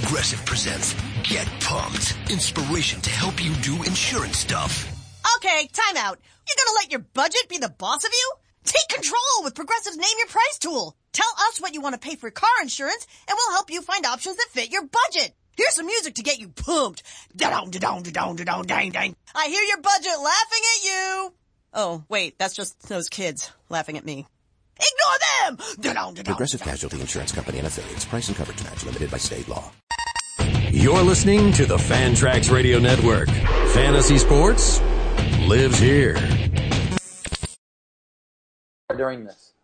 Progressive presents Get Pumped. Inspiration to help you do insurance stuff. Okay, time out. You're gonna let your budget be the boss of you? Take control with Progressive's Name Your Price tool. Tell us what you want to pay for car insurance, and we'll help you find options that fit your budget. Here's some music to get you pumped. Da-dong, da-dong, da-dong, da-dong, dang, dang. I hear your budget laughing at you. Oh, wait, that's just those kids laughing at me. Ignore them! Da-dong, da-dong, Progressive Casualty Insurance Company and affiliates. Price and coverage match limited by state law. You're listening to the Fantrax Radio Network. Fantasy sports lives here. during this.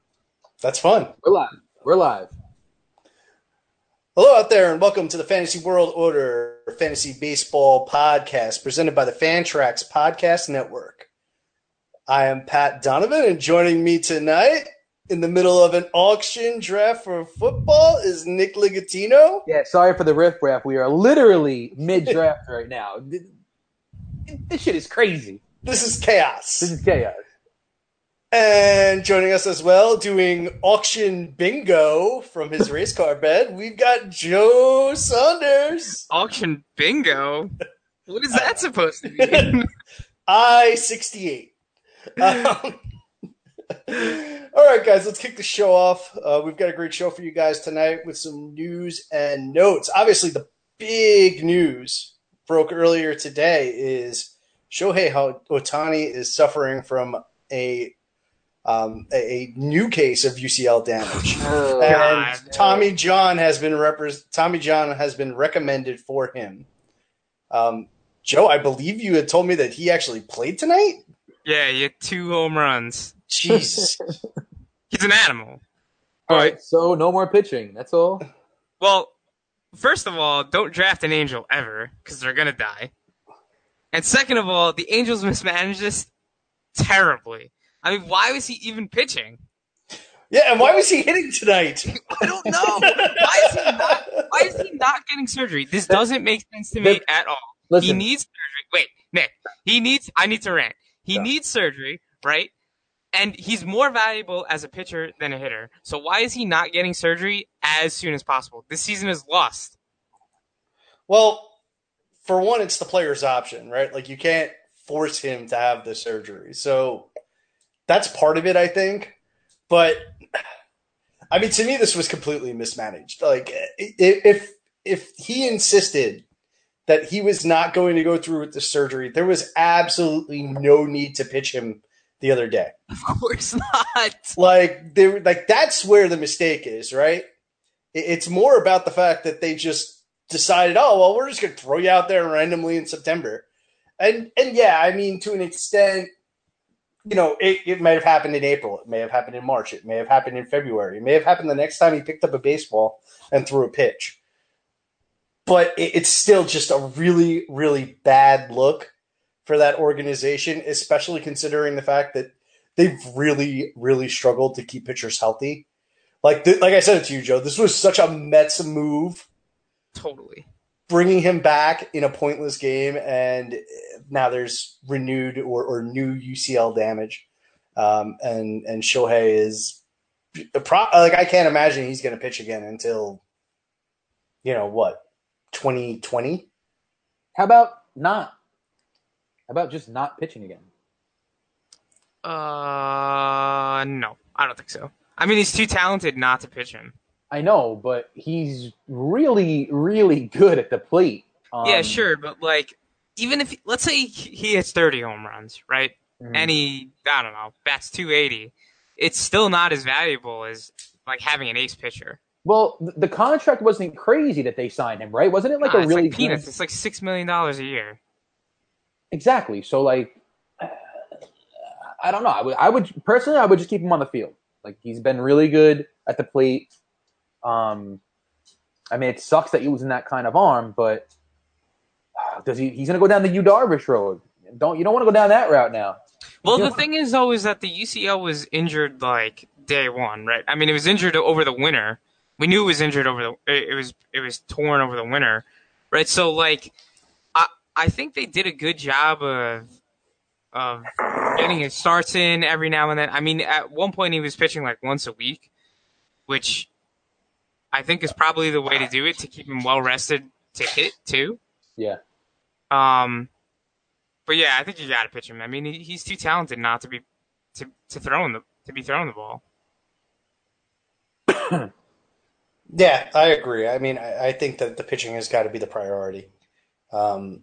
That's fun. We're live. We're live. Hello out there, and welcome to the Fantasy World Order Fantasy Baseball Podcast, presented by the Fantrax Podcast Network. I am Pat Donovan, and joining me tonight in the middle of an auction draft for football is Nick Ligatino. Yeah, sorry for the riff raff. We are literally mid draft right now. This- This shit is crazy. This is chaos. This is chaos. And joining us as well, doing auction bingo from his race car bed, we've got Joe Saunders. Auction bingo? What is that supposed to be? I sixty eight. Um, all right, guys, let's kick the show off. Uh, we've got a great show for you guys tonight with some news and notes. Obviously, the big news broke earlier today is Shohei Ohtani is suffering from a um, a, a new case of UCL damage, Oh, and God. Tommy John has been repres Tommy John has been recommended for him. Um, Joe, I believe you had told me that he actually played tonight. yeah, you had two home runs. Jesus. He's an animal. All right, so no more pitching. That's all. Well, first of all, don't draft an angel ever, because they're gonna die. And second of all, the Angels mismanaged this terribly. I mean, why was he even pitching? Yeah, and why was he hitting tonight? I don't know. why is he not? Why is he not getting surgery? This doesn't make sense to me at all. He needs surgery. Wait, Nick. He needs. I need to rant. He Yeah. needs surgery, right? And he's more valuable as a pitcher than a hitter. So why is he not getting surgery as soon as possible? This season is lost. Well, for one, it's the player's option, right? Like you can't force him to have the surgery. So that's part of it, I think. But I mean, to me, this was completely mismanaged. Like if if he insisted that he was not going to go through with the surgery, there was absolutely no need to pitch him the other day. Of course not. like they were like that's where the mistake is right? It's more about the fact that they just decided oh well we're just going to throw you out there randomly in september. And and yeah i mean to an extent you know it, it may have happened in april. It may have happened in march. It may have happened in february. It may have happened the next time he picked up a baseball and threw a pitch. But it, it's still just a really really bad look for that organization especially considering the fact that they've really, really struggled to keep pitchers healthy. Like, th- like I said it to you, Joe. This was such a Mets move, Totally. bringing him back in a pointless game, and now there's renewed or, or new UCL damage, um, and and Shohei is the pro- like I can't imagine he's going to pitch again until, you know what, twenty twenty. how about not? About just not pitching again? Uh, no, I don't think so. I mean, he's too talented not to pitch him. I know, but he's really, really good at the plate. Um, yeah, sure, but like, even if let's say he hits 30 home runs, right? mhm. and he I don't know bats 280, it's still not as valuable as like having an ace pitcher. Well, the contract wasn't crazy that they signed him, right? Wasn't it like Nah, a really like peanuts. good- It's like six million dollars a year. Exactly. So like, I don't know. I would, I would personally, I would just keep him on the field. Like he's been really good at the plate. Um, I mean, it sucks that he was in that kind of arm, but uh, does he? He's gonna go down the Yu Darvish road. Don't you don't want to go down that route now? Well, Yeah. the thing is though is that the UCL was injured like day one, right? I mean, it was injured over the winter. We knew it was injured over the. It was it was torn over the winter, right? So like, I I think they did a good job of of getting his starts in every now and then. I mean, at one point he was pitching like once a week, which I think is probably the way to do it to keep him well rested to hit too. Yeah. Um, but yeah, I think you got to pitch him. I mean, he, he's too talented not to be to to throw in the to be throwing the ball. Yeah, I agree. I mean, I, I think that the pitching has got to be the priority. Um,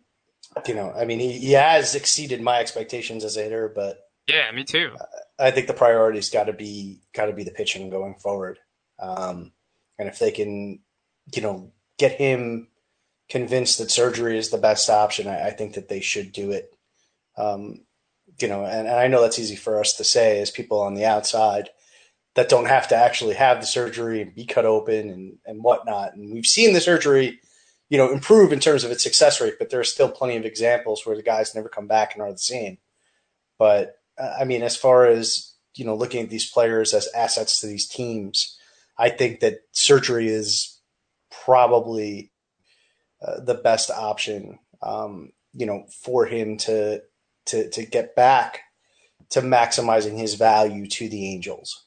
you know, I mean, he, he has exceeded my expectations as a hitter, but Yeah, me too. I think the priority's got to be got to be the pitching going forward. Um, and if they can, you know, get him convinced that surgery is the best option, I, I think that they should do it. Um, you know, and, and I know that's easy for us to say as people on the outside that don't have to actually have the surgery and be cut open and, and whatnot. And we've seen the surgery, you know, improve in terms of its success rate, but there are still plenty of examples where the guys never come back and are the same. But uh, I mean, as far as you know, looking at these players as assets to these teams, I think that surgery is probably uh, the best option. Um, you know, for him to to to get back to maximizing his value to the Angels.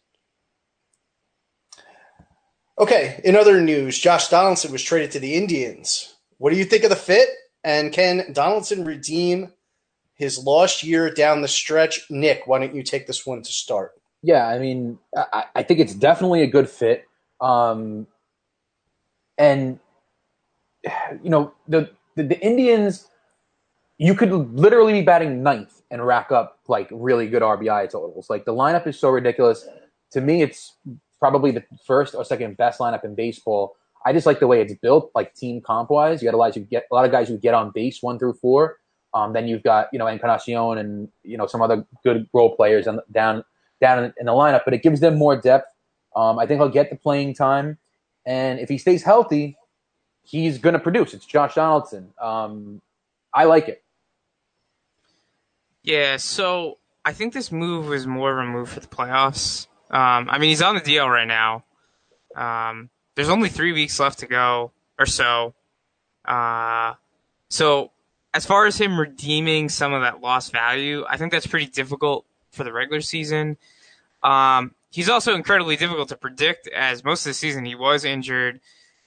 Okay, in other news, Josh Donaldson was traded to the Indians. What do you think of the fit? And can Donaldson redeem his lost year down the stretch? Nick, why don't you take this one to start? Yeah, I mean, I, I think it's definitely a good fit. Um, and you know, the, the the Indians, you could literally be batting ninth and rack up like really good RBI totals. Like the lineup is so ridiculous. To me, it's probably the first or second best lineup in baseball. I just like the way it's built, like team comp wise. You got a lot of get a lot of guys who get on base one through four. Um, then you've got you know Encarnacion and you know some other good role players on, down down in, in the lineup, but it gives them more depth. Um, I think he'll get the playing time, and if he stays healthy, he's going to produce. It's Josh Donaldson. Um, I like it. Yeah, so I think this move was more of a move for the playoffs. Um, I mean, he's on the deal right now. Um, there's only three weeks left to go or so. Uh, so as far as him redeeming some of that lost value, I think that's pretty difficult for the regular season. Um, he's also incredibly difficult to predict as most of the season he was injured.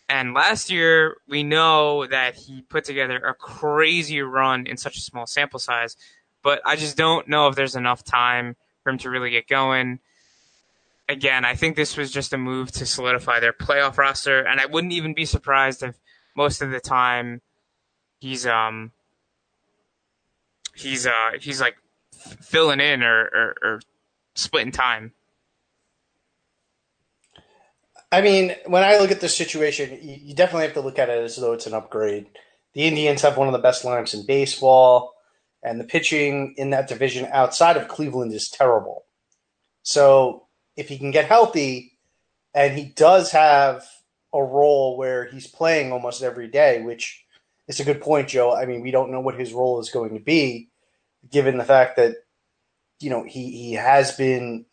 And last year, we know that he put together a crazy run in such a small sample size, but I just don't know if there's enough time for him to really get going. Again, I think this was just a move to solidify their playoff roster, and I wouldn't even be surprised if most of the time he's um he's uh he's like filling in or, or, or splitting time. I mean, when I look at this situation, you, you definitely have to look at it as though it's an upgrade. The Indians have one of the best lineups in baseball, and the pitching in that division outside of Cleveland is terrible. So if he can get healthy, and he does have a role where he's playing almost every day, which is a good point, Joe. I mean, we don't know what his role is going to be, given the fact that you know he he has been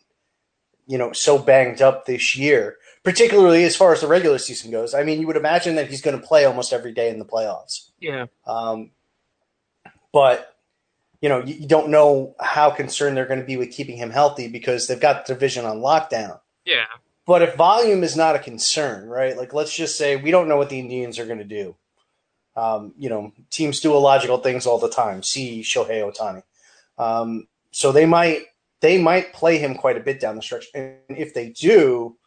you know so banged up this year particularly as far as the regular season goes. I mean, you would imagine that he's going to play almost every day in the playoffs. Yeah. Um, but you know, you, you don't know how concerned they're going to be with keeping him healthy because they've got the division on lockdown. Yeah. But if volume is not a concern, right? Like, let's just say we don't know what the Indians are going to do. Um, you know, teams do illogical things all the time. See Shohei Ohtani. Um, so they might they might play him quite a bit down the stretch, and if they do,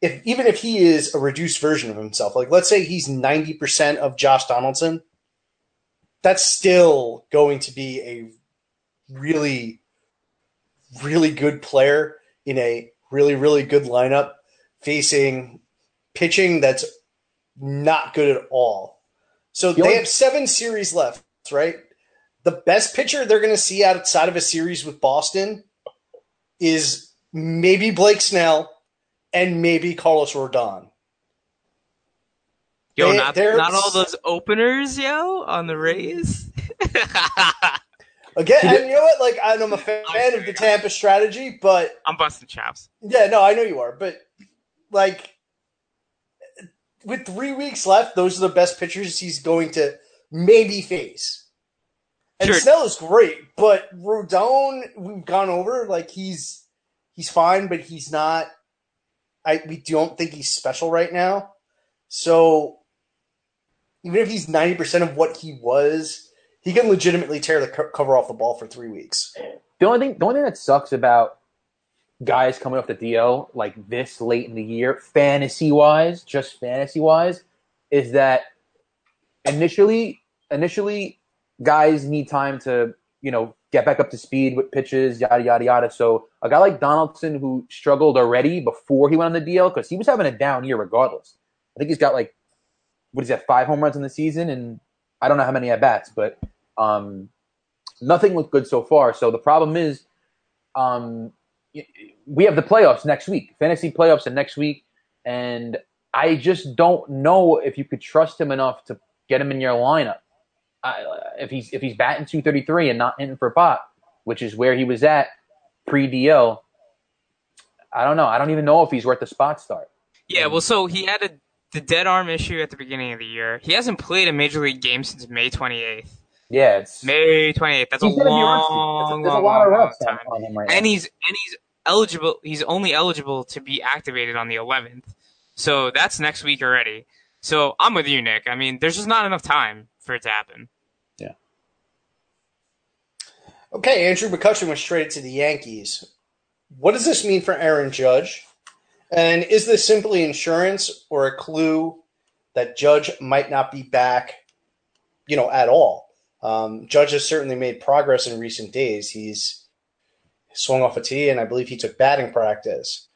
if even if he is a reduced version of himself, like let's say he's ninety percent of Josh Donaldson, that's still going to be a really, really good player in a really, really good lineup facing pitching that's not good at all. So The they only- have seven series left, right? The best pitcher they're going to see outside of a series with Boston is maybe Blake Snell and maybe Carlos Rodon. Yo, They- not they're- not all those openers, yo, on the Rays. Again, and you know what? Like, I'm a fan of the Tampa strategy, but I'm busting chops. yeah, no, I know you are. But like, with three weeks left, those are the best pitchers he's going to maybe face. And Sure. Snell is great, but Rodon, we've gone over. Like, he's he's fine, but he's not. I we don't think he's special right now. So even if he's 90% of what he was, he can legitimately tear the co- cover off the ball for three weeks. The only thing, the only thing that sucks about guys coming off the DL like this late in the year, fantasy wise, just fantasy wise, is that initially, initially, guys need time to you know get back up to speed with pitches, yada yada yada. So a guy like Donaldson who struggled already before he went on the DL because he was having a down year regardless. I think he's got like what is that five home runs in the season, and I don't know how many at bats, but um, nothing looked good so far. So the problem is, um, we have the playoffs next week, fantasy playoffs, and next week, and I just don't know if you could trust him enough to get him in your lineup. I, if he's if he's batting 233 and not hitting for pop, which is where he was at pre DL, I don't know. I don't even know if he's worth a spot start. Yeah, well, so he had a, the dead arm issue at the beginning of the year. He hasn't played a major league game since May 28th. Yeah, it's May 28th. That's a he's gonna be long, rusty. There's a, there's a long, lot of long, reps long time. on him right And now. he's and he's eligible. He's only eligible to be activated on the 11th. So that's next week already. So I'm with you, Nick. I mean, there's just not enough time for it to happen. Yeah. Okay, Andrew McCutchen was traded to the Yankees. What does this mean for Aaron Judge? And is this simply insurance or a clue that Judge might not be back, you know, at all? Um, Judge has certainly made progress in recent days. He's swung off a tee, and I believe he took batting practice.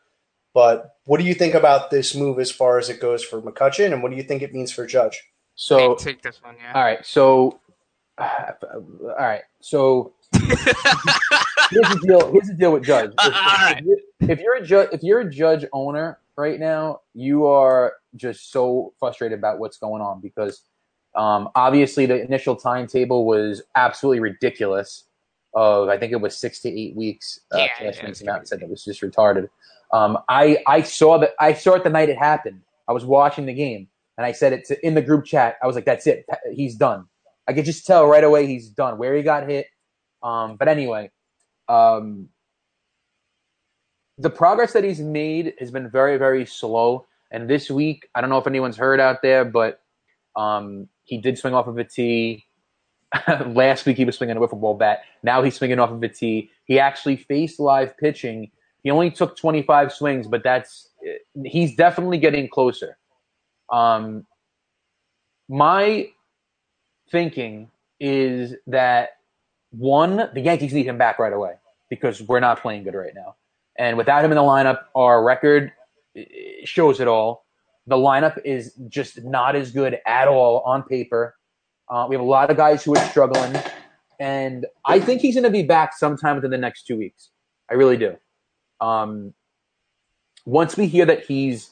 But what do you think about this move as far as it goes for McCutchen, and what do you think it means for Judge? so take, take this one, yeah. All right, so all right, so here's the deal. Here's the deal with Judge. If, Uh, all right. if you're, if you're a judge, if you're a Judge owner right now, you are just so frustrated about what's going on because um, obviously the initial timetable was absolutely ridiculous. Of I think it was six to eight weeks. Uh, Yeah, yeah, came out and said that was just retarded. Um, I I saw that I saw it the night it happened. I was watching the game and I said it to, in the group chat. I was like, "That's it. He's done." I could just tell right away he's done. Where he got hit. Um, but anyway, um, the progress that he's made has been very, very slow. And this week, I don't know if anyone's heard out there, but um, he did swing off of a tee. Last week, he was swinging a wiffle ball bat. Now he's swinging off of a tee. He actually faced live pitching. He only took 25 swings, but that's he's definitely getting closer. Um, my thinking is that one, the Yankees need him back right away because we're not playing good right now. And without him in the lineup, our record eh, shows it all. The lineup is just not as good at all on paper. Uh, we have a lot of guys who are struggling, and I think he's going to be back sometime within the next two weeks. I really do. Um, once we hear that he's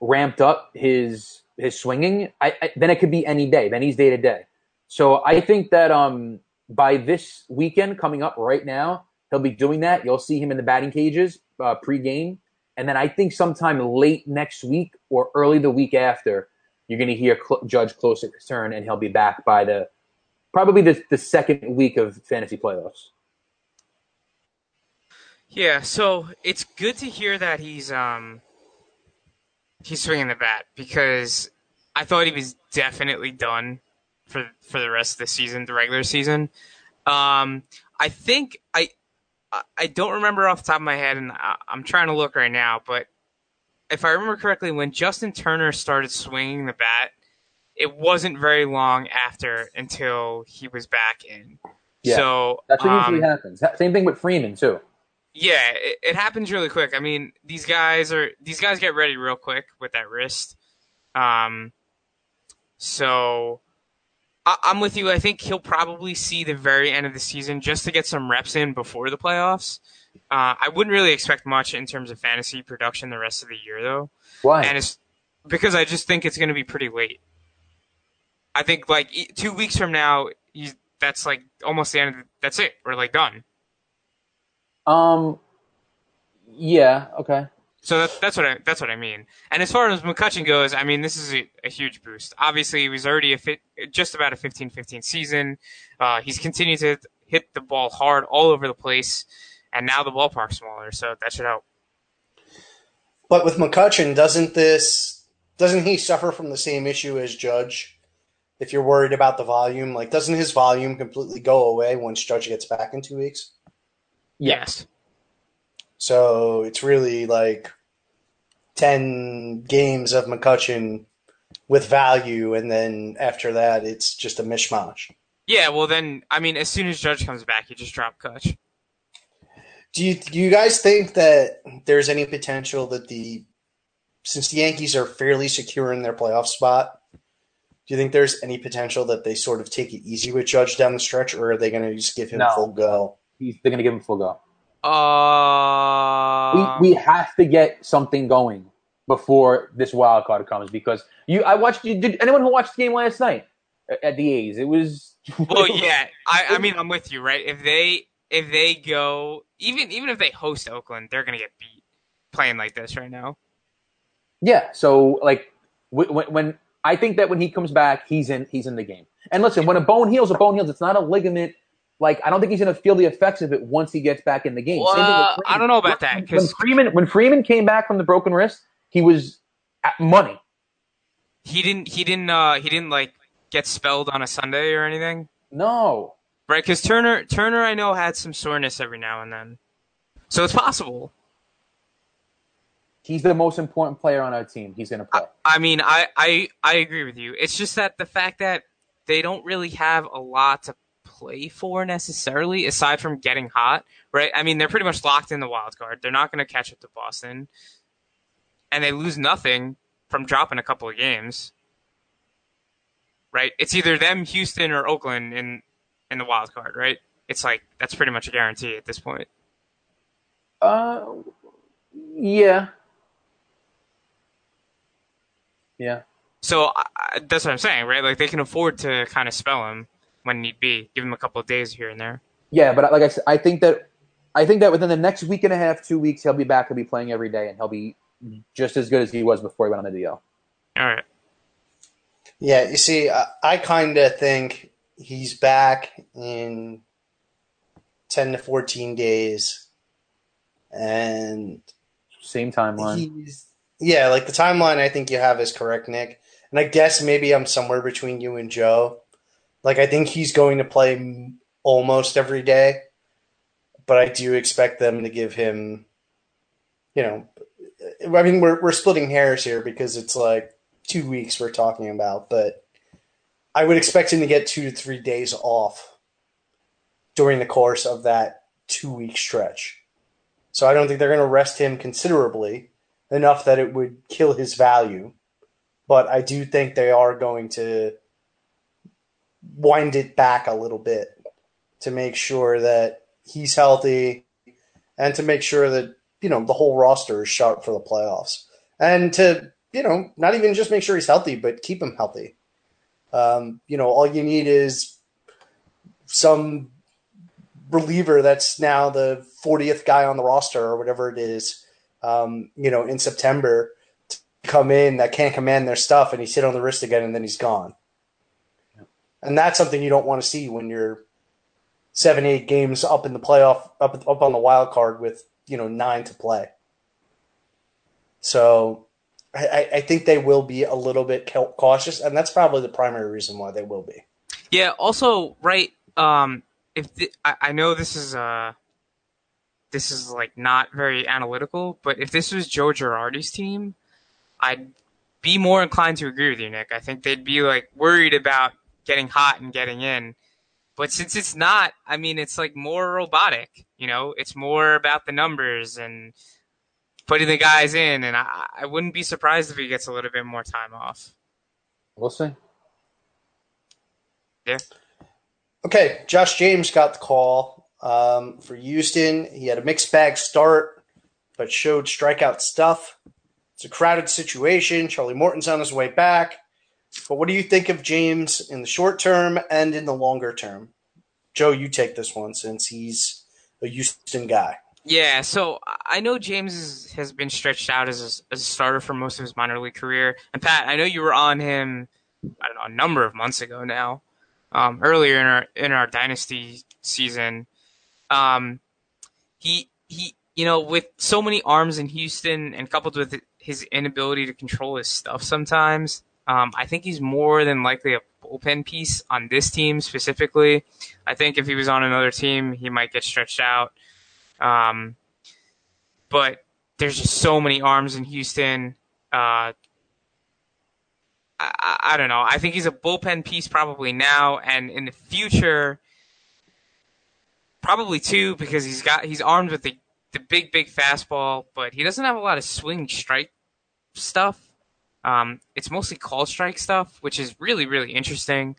ramped up his his swinging, I, I, then it could be any day. Then he's day to day. So I think that um, by this weekend coming up right now, he'll be doing that. You'll see him in the batting cages uh, pre-game, and then I think sometime late next week or early the week after, you're going to hear Cl- Judge close at return, and he'll be back by the probably the, the second week of fantasy playoffs. Yeah, so it's good to hear that he's um he's swinging the bat because I thought he was definitely done for for the rest of the season, the regular season. Um, I think I I- don't remember off the top of my head, and I'm trying to look right now, but if I remember correctly, when Justin Turner started swinging the bat, it wasn't very long after until he was back in. Yeah, so That's what um, usually happens. Same thing with Freeman too. yeah, it, it happens really quick. I mean, these guys are these guys get ready real quick with that wrist. Um, so I, I'm with you. I think he'll probably see the very end of the season just to get some reps in before the playoffs. Uh, I wouldn't really expect much in terms of fantasy production the rest of the year, though, Why? and it's because I just think it's going to be pretty late. I think like two weeks from now, that's like almost the end. Of the, that's it. We're like done. um, yeah, okay. So that, that's what I that's what I mean. And as far as McCutchen goes, I mean this is a, a huge boost. Obviously, he was already a fit, just about a 15-15 season. Uh, he's continued to hit the ball hard all over the place, and now the ballpark's smaller, so that should help. But with McCutchen, doesn't this doesn't he suffer from the same issue as Judge? If you're worried about the volume, like doesn't his volume completely go away once Judge gets back in two weeks? Yes. So it's really like ten games of McCutchen with value, and then after that, it's just a mishmash. Yeah, well then, I mean, as soon as Judge comes back, you just drop Kutch. Do you do you guys think that there's any potential that the since the Yankees are fairly secure in their playoff spot, do you think there's any potential that they sort of take it easy with Judge down the stretch, or are they going to just give him No. full go? He's, they're going to give him full go. Uh, we, we have to get something going before this wild card comes because you. I watched. you. Did anyone who watched the game last night at- at the A's? It was. well, yeah. I, I mean, I'm with you, right? If they if they go even even if they host Oakland, they're gonna get beat playing like this right now. Yeah. So like when, when I think that when he comes back, he's in he's in the game. And listen, when a bone heals, a bone heals. It's not a ligament. Like I don't think he's going to feel the effects of it once he gets back in the game. Same thing with Well, I don't know about that When Freeman when Freeman came back from the broken wrist, he was at money. he didn't he didn't uh he didn't like get spelled on a Sunday or anything, No, right? Because Turner Turner I know had some soreness every now and then, so it's possible. he's the most important player on our team. He's going to play. I mean, I, I I agree with you. It's just that the fact that they don't really have a lot to play for necessarily, aside from getting hot, right? I mean, they're pretty much locked in the wild card. They're not going to catch up to Boston, and they lose nothing from dropping a couple of games, right? It's either them, Houston, or Oakland in in the wild card, right? It's like that's pretty much a guarantee at this point. Uh, yeah, yeah. So I- that's what I'm saying, right? Like they can afford to kind of spell him when need be, give him a couple of days here and there. Yeah, but like I said, I think that I think that within the next week and a half, two weeks, he'll be back. He'll be playing every day, and he'll be just as good as he was before he went on the DL. All right. Yeah, you see, I, I kind of think he's back in ten to fourteen days, and Same timeline. he's yeah, like the timeline I think you have is correct, Nick. And I guess maybe I'm somewhere between you and Joe. Like I think he's going to play almost every day, but I do expect them to give him, you know, I mean we're we're splitting hairs here because it's like two weeks we're talking about, but I would expect him to get two to three days off during the course of that two week stretch. So I don't think they're going to rest him considerably enough that it would kill his value. But I do think they are going to wind it back a little bit to make sure that he's healthy and to make sure that, you know, the whole roster is sharp for the playoffs. And to, you know, not even just make sure he's healthy, but keep him healthy. Um, you know, all you need is some reliever that's now the 40th guy on the roster or whatever it is um, you know, in September to come in that can't command their stuff and he's hit on the wrist again and then he's gone. And that's something you don't want to see when you're seven, eight games up in the playoff, up up on the wild card with you know nine to play. So I, I- think they will be a little bit cautious, and that's probably the primary reason why they will be. Yeah. Also, right. Um, if the, I, I know this is uh, this is like not very analytical, but if this was Joe Girardi's team, I'd be more inclined to agree with you, Nick. I think they'd be like worried about getting hot and getting in. But since it's not, I mean, it's like more robotic. You know, it's more about the numbers and putting the guys in. And I, I wouldn't be surprised if he gets a little bit more time off. We'll see. Yeah. Okay, Josh James got the call um, for Houston. He had a mixed bag start, but showed strikeout stuff. It's a crowded situation. Charlie Morton's on his way back. But what do you think of James in the short term and in the longer term? Joe, you take this one since he's a Houston guy. Yeah, so I know James is, has been stretched out as a, as a starter for most of his minor league career. And Pat, I know you were on him, I don't know, a number of months ago now, um, earlier in our in our dynasty season. Um, he he, you know, with so many arms in Houston and coupled with his inability to control his stuff sometimes. Um, I think he's more than likely a bullpen piece on this team specifically. I think if he was on another team, he might get stretched out. Um, but there's just so many arms in Houston. Uh, I, I don't know. I think he's a bullpen piece probably now and in the future, probably too because he's got he's armed with the the big big fastball, but he doesn't have a lot of swing strike stuff. Um, it's mostly call strike stuff, which is really really interesting.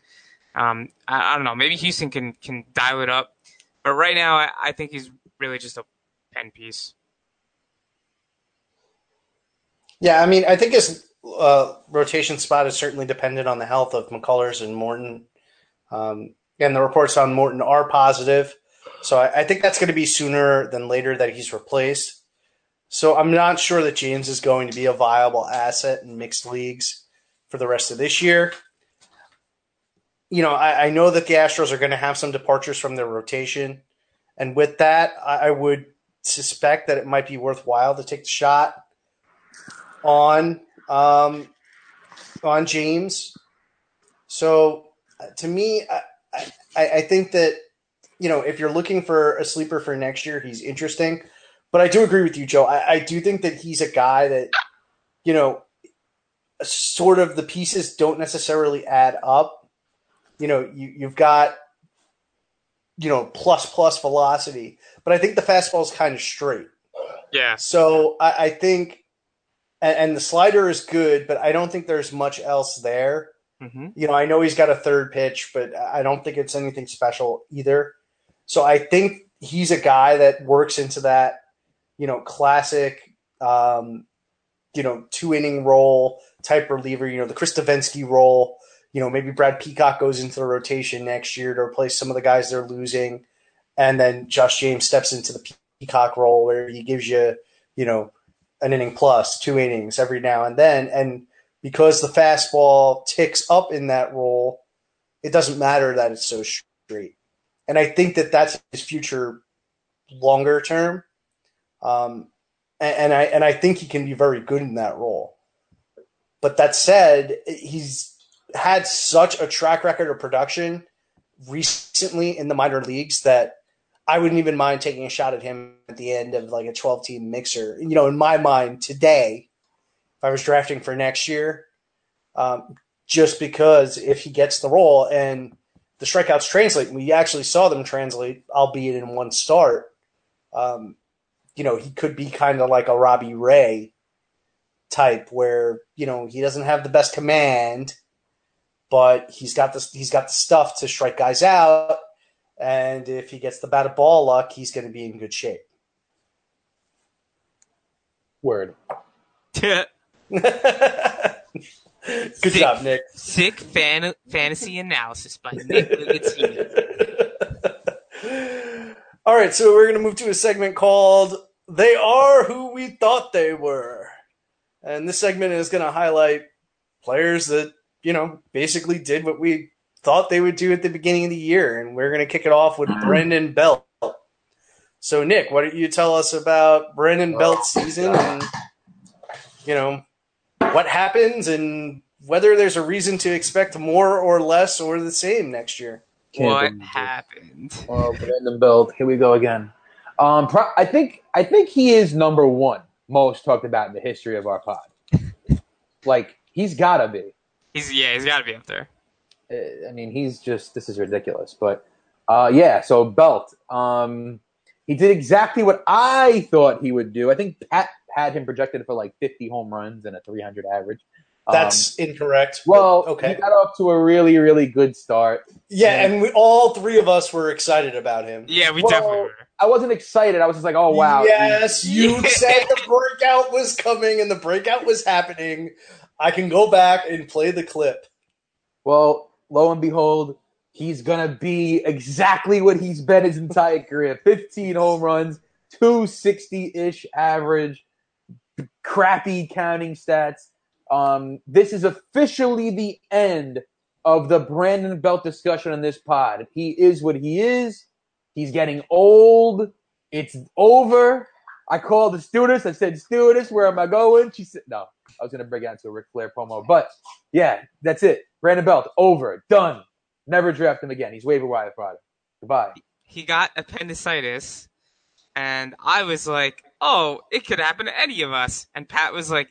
Um, I, I, don't know. Maybe Houston can can dial it up, but right now I, I think he's really just a pen piece. Yeah, I mean, I think his uh, rotation spot is certainly dependent on the health of McCullers and Morton. Um, and the reports on Morton are positive. So I, I think that's going to be sooner than later that he's replaced. So I'm not sure that James is going to be a viable asset in mixed leagues for the rest of this year. You know, I, I know that the Astros are going to have some departures from their rotation. And with that, I, I would suspect that it might be worthwhile to take the shot on um, on James. So to me, I, I, I, think that you know if you're looking for a sleeper for next year, he's interesting. But I do agree with you, Joe. I, I do think that he's a guy that you know sort of the pieces don't necessarily add up. You know, you, you've got you know plus plus velocity, but I think the fastball is kind of straight. Yeah. So I, I think and, and, the slider is good, but I don't think there's much else there. Mm-hmm. You know, I know he's got a third pitch, but I don't think it's anything special either. So I think he's a guy that works into that, you know, classic, um, you know, two inning role type reliever. You know, the Chris Devenski role. You know, maybe Brad Peacock goes into the rotation next year to replace some of the guys they're losing, and then Josh James steps into the Peacock role where he gives you, you know, an inning plus, two innings every now and then. And because the fastball ticks up in that role, it doesn't matter that it's so straight. And I think that that's his future longer term. Um, and, and I and I think he can be very good in that role. But that said, he's had such a track record of production recently in the minor leagues that I wouldn't even mind taking a shot at him at the end of like a 12 team mixer. You know, in my mind today, if I was drafting for next year, um, just because if he gets the role and the strikeouts translate, we actually saw them translate, albeit in one start. Um, you know, he could be kind of like a Robbie Ray type where, you know, he doesn't have the best command, but he's got the he's got the stuff to strike guys out and if he gets the bat batted ball luck, he's going to be in good shape. Word. good sick, job, Nick. Sick fan- fantasy analysis by Nick All right, so we're going to move to a segment called They Are Who We Thought They Were. And this segment is going to highlight players that, you know, basically did what we thought they would do at the beginning of the year. And we're going to kick it off with mm-hmm. Brandon Belt. So, Nick, why don't you tell us about Brandon Belt's season and, you know, what happens and whether there's a reason to expect more or less or the same next year? What happened? Oh, Brandon Belt. Here we go again. Um, pro- I think I think he is number one most talked about in the history of our pod. like he's gotta be. He's yeah, he's gotta be up there. I mean, he's just this is ridiculous. But uh, yeah, so Belt, um, he did exactly what I thought he would do. I think Pat had him projected for like 50 home runs and a 300 average. That's um, incorrect. Well, okay. He got off to a really, really good start. Yeah, and, and we, all three of us were excited about him. Yeah, we well, definitely were. I wasn't excited. I was just like, oh, wow. Yes, you said the breakout was coming and the breakout was happening. I can go back and play the clip. Well, lo and behold, he's gonna be exactly what he's been his entire career: 15 home runs, 260-ish average, crappy counting stats. Um, this is officially the end of the Brandon Belt discussion on this pod. He is what he is. He's getting old. It's over. I called the stewardess. I said, "Stewardess, where am I going?" She said, "No." I was gonna break out into a Ric Flair promo, but yeah, that's it. Brandon Belt over, done. Never draft him again. He's waiver wire product. Goodbye. he got appendicitis, and I was like, "Oh, it could happen to any of us." And Pat was like,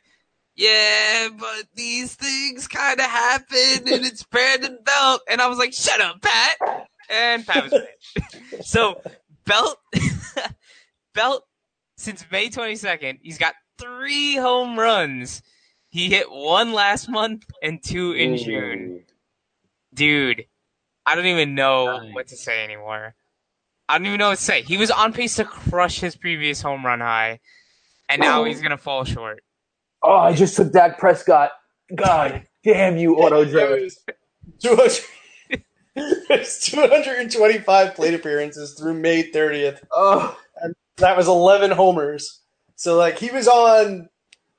"Yeah, but these things kind of happen, and it's Brandon Belt." And I was like, "Shut up, Pat!" And Pat was mad. so Belt, Belt, since May twenty second, he's got three home runs. He hit one last month and two in June. Dude, I don't even know Nice. what to say anymore. I don't even know what to say. He was on pace to crush his previous home run high, and now he's gonna fall short. Oh, I just took Dak Prescott. God damn you, auto It draft. was 200 it's 225 plate appearances through May 30th. Oh, and That was 11 homers. So, like, he was on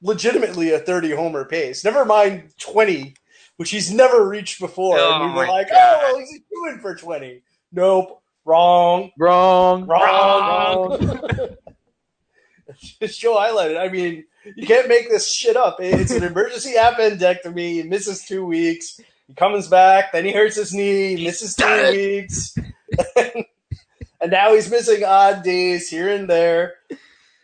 legitimately a 30 homer pace. Never mind 20, which he's never reached before. Oh and we oh were like, God. oh, well, he's doing for 20. Nope. Wrong. wrong. Wrong. Just Joe highlighted. I mean, you can't make this shit up. It's an emergency appendectomy. He misses two weeks. He comes back. Then he hurts his knee. He misses three weeks. and now he's missing odd days here and there.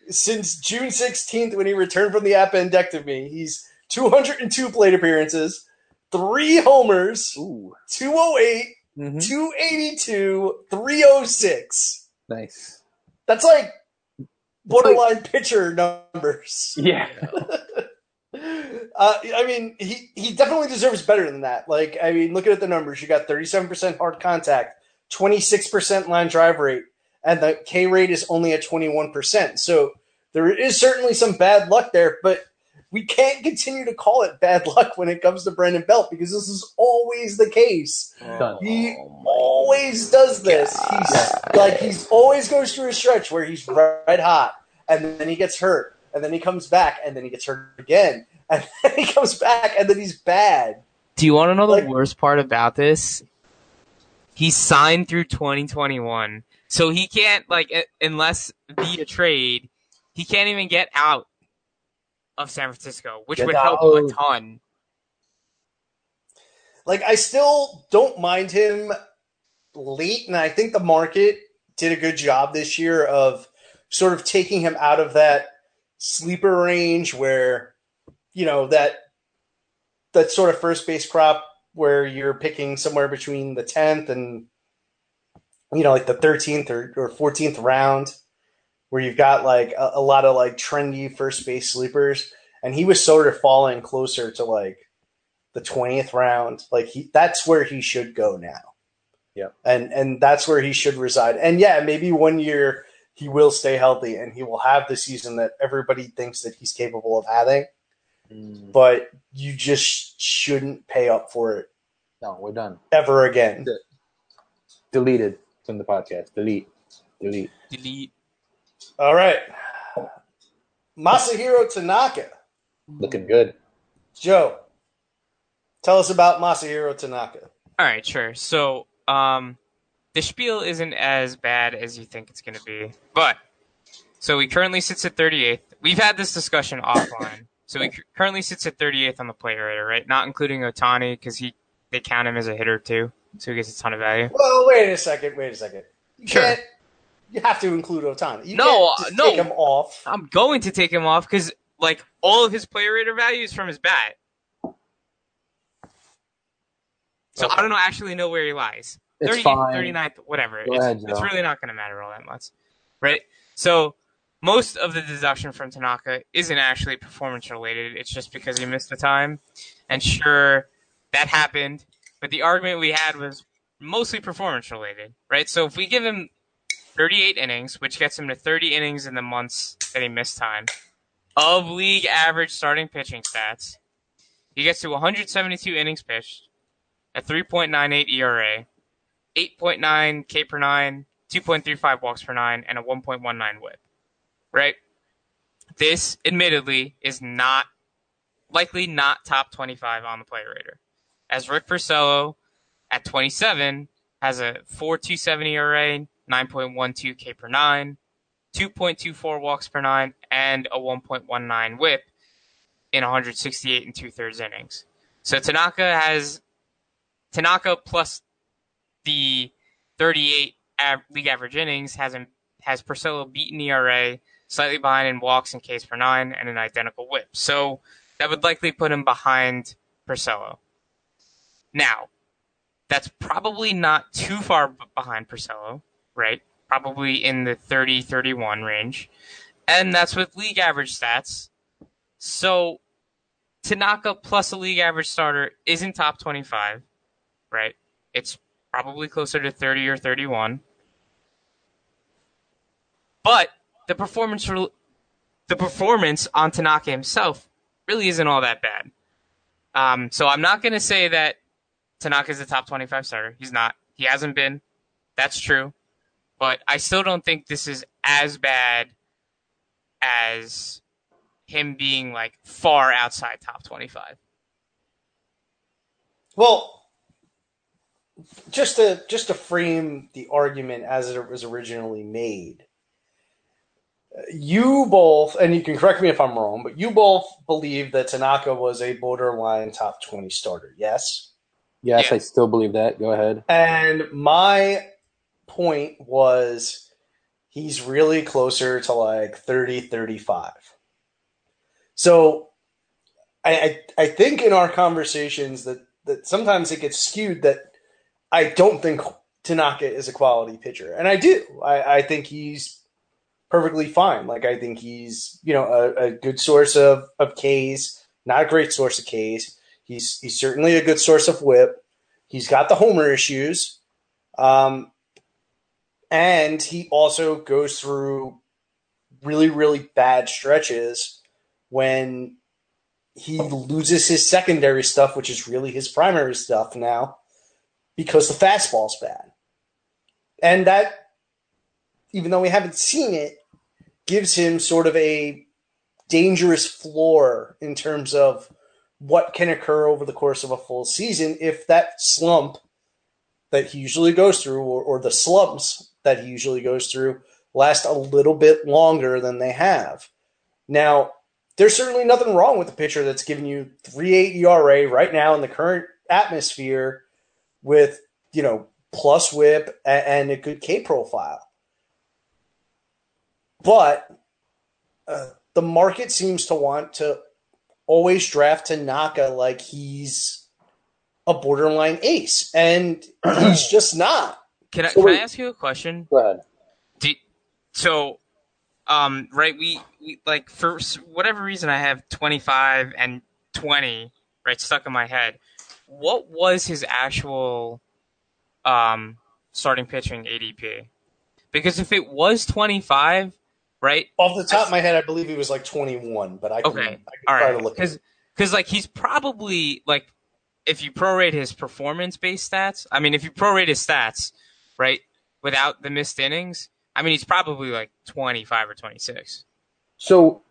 Since June 16th, when he returned from the appendectomy, he's 202 plate appearances, three homers, Ooh. 208, Mhm. 282, 306. Nice. That's like borderline pitcher numbers. Yeah. Uh, I mean, he, he definitely deserves better than that. Like, I mean, looking at the numbers, you got 37% hard contact, 26% line drive rate, and the K rate is only at 21%. So there is certainly some bad luck there, but we can't continue to call it bad luck when it comes to Brandon Belt because this is always the case. Done. He oh, always does this. He's like he's always goes through a stretch where he's red hot, and then he gets hurt, and then he comes back, and then he gets hurt again, and then he comes back, and then he's bad. Do you want to know the worst part about this? He signed through 2021, so he can't like unless via trade, he can't even get out of San Francisco, which would help a ton. Like I still don't mind him late, and I think the market did a good job this year of sort of taking him out of that sleeper range where you know that that sort of first base crop where you're picking somewhere between the 10th and you know like the 13th or, or 14th round where you've got like a, a lot of like trendy first base sleepers and he was sort of falling closer to like the 20th round like he that's where he should go now Yep. and and that's where he should reside and yeah maybe one year he will stay healthy and he will have the season that everybody thinks that he's capable of having Mm, but you just shouldn't pay up for it No, we're done. ever again Deleted from the podcast. Delete. Delete. Delete. All right masahiro tanaka Looking good. joe tell us about masahiro tanaka All right, sure. So, um, the spiel isn't as bad as you think it's going to be, but so he currently sits at 38th. We've had this discussion offline. So he currently sits at 38th on the player rater, right? Not including Ohtani because he they count him as a hitter too, so he gets a ton of value. well wait a second wait a second you Sure. can't you have to include ohtani you No, can't just no. take him off I'm going to take him off because like all of his player rater value is from his bat. So Okay. I don't know actually know where he lies. It's 30, fine. 39th, whatever. Go it's, ahead, it's really not going to matter all that much, right? So most of the deduction from Tanaka isn't actually performance related. It's just because he missed the time, and sure, that happened. But the argument we had was mostly performance related, right? So if we give him 38 innings, which gets him to 30 innings in the months that he missed time, of league average starting pitching stats, he gets to 172 innings pitched, a 3.98 ERA, 8.9 K per nine, 2.35 walks per nine, and a 1.19 whip. Right? This, admittedly, is not likely not top 25 on the player rater. As Rick Porcello at 27 has a 4.27 ERA, 9.12 K per nine, 2.24 walks per nine, and a 1.19 whip in 168 and two thirds innings. So Tanaka has Tanaka plus the 38 av- league average innings has him has Porcello beaten ERA, slightly behind in walks and Ks per nine, and an identical whip. So that would likely put him behind Porcello. Now, that's probably not too far behind Porcello, right? Probably in the 30 31 range. And that's with league average stats. So Tanaka plus a league average starter isn't top 25, right? It's probably closer to 30 or 31. But the performance for the performance on Tanaka himself really isn't all that bad. Um, so I'm not going to say that Tanaka's a top 25 starter. He's not. He hasn't been. That's true. But I still don't think this is as bad as him being like far outside top 25. Well, just to just to frame the argument as it was originally made, you both, and you can correct me if I'm wrong, but you both believe that Tanaka was a borderline top 20 starter. Yes. Yes, Yeah. I still believe that. Go ahead. And my point was he's really closer to like 30, 35. So I, I, I think in our conversations that, that sometimes it gets skewed that I don't think Tanaka is a quality pitcher. And I do. I, I think he's perfectly fine. Like I think he's, you know, a, a good source of, of Ks, not a great source of Ks. He's he's certainly a good source of whip. He's got the homer issues. Um, and he also goes through really, really bad stretches when he loses his secondary stuff, which is really his primary stuff now, because the fastball's bad. And that, even though we haven't seen it, gives him sort of a dangerous floor in terms of what can occur over the course of a full season if that slump that he usually goes through, or, or the slumps that he usually goes through, last a little bit longer than they have. Now, there's certainly nothing wrong with the pitcher that's giving you 3.8 ERA right now in the current atmosphere with, you know, plus whip and a good K profile. But uh, the market seems to want to always draft Tanaka like he's a borderline ace, and he's just not. Can I, So can I ask you a question? Go ahead. Do, so, um, right, we, we like for whatever reason I have 25 and 20 right stuck in my head. What was his actual um starting pitching ADP? Because if it was 25, right? Off the top of my head, I believe he was like 21, but I can, Okay, I can all try right. to look. Because because like he's probably like if you prorate his performance based stats. I mean, if you prorate his stats, right, without the missed innings, I mean, he's probably like 25 or 26. So,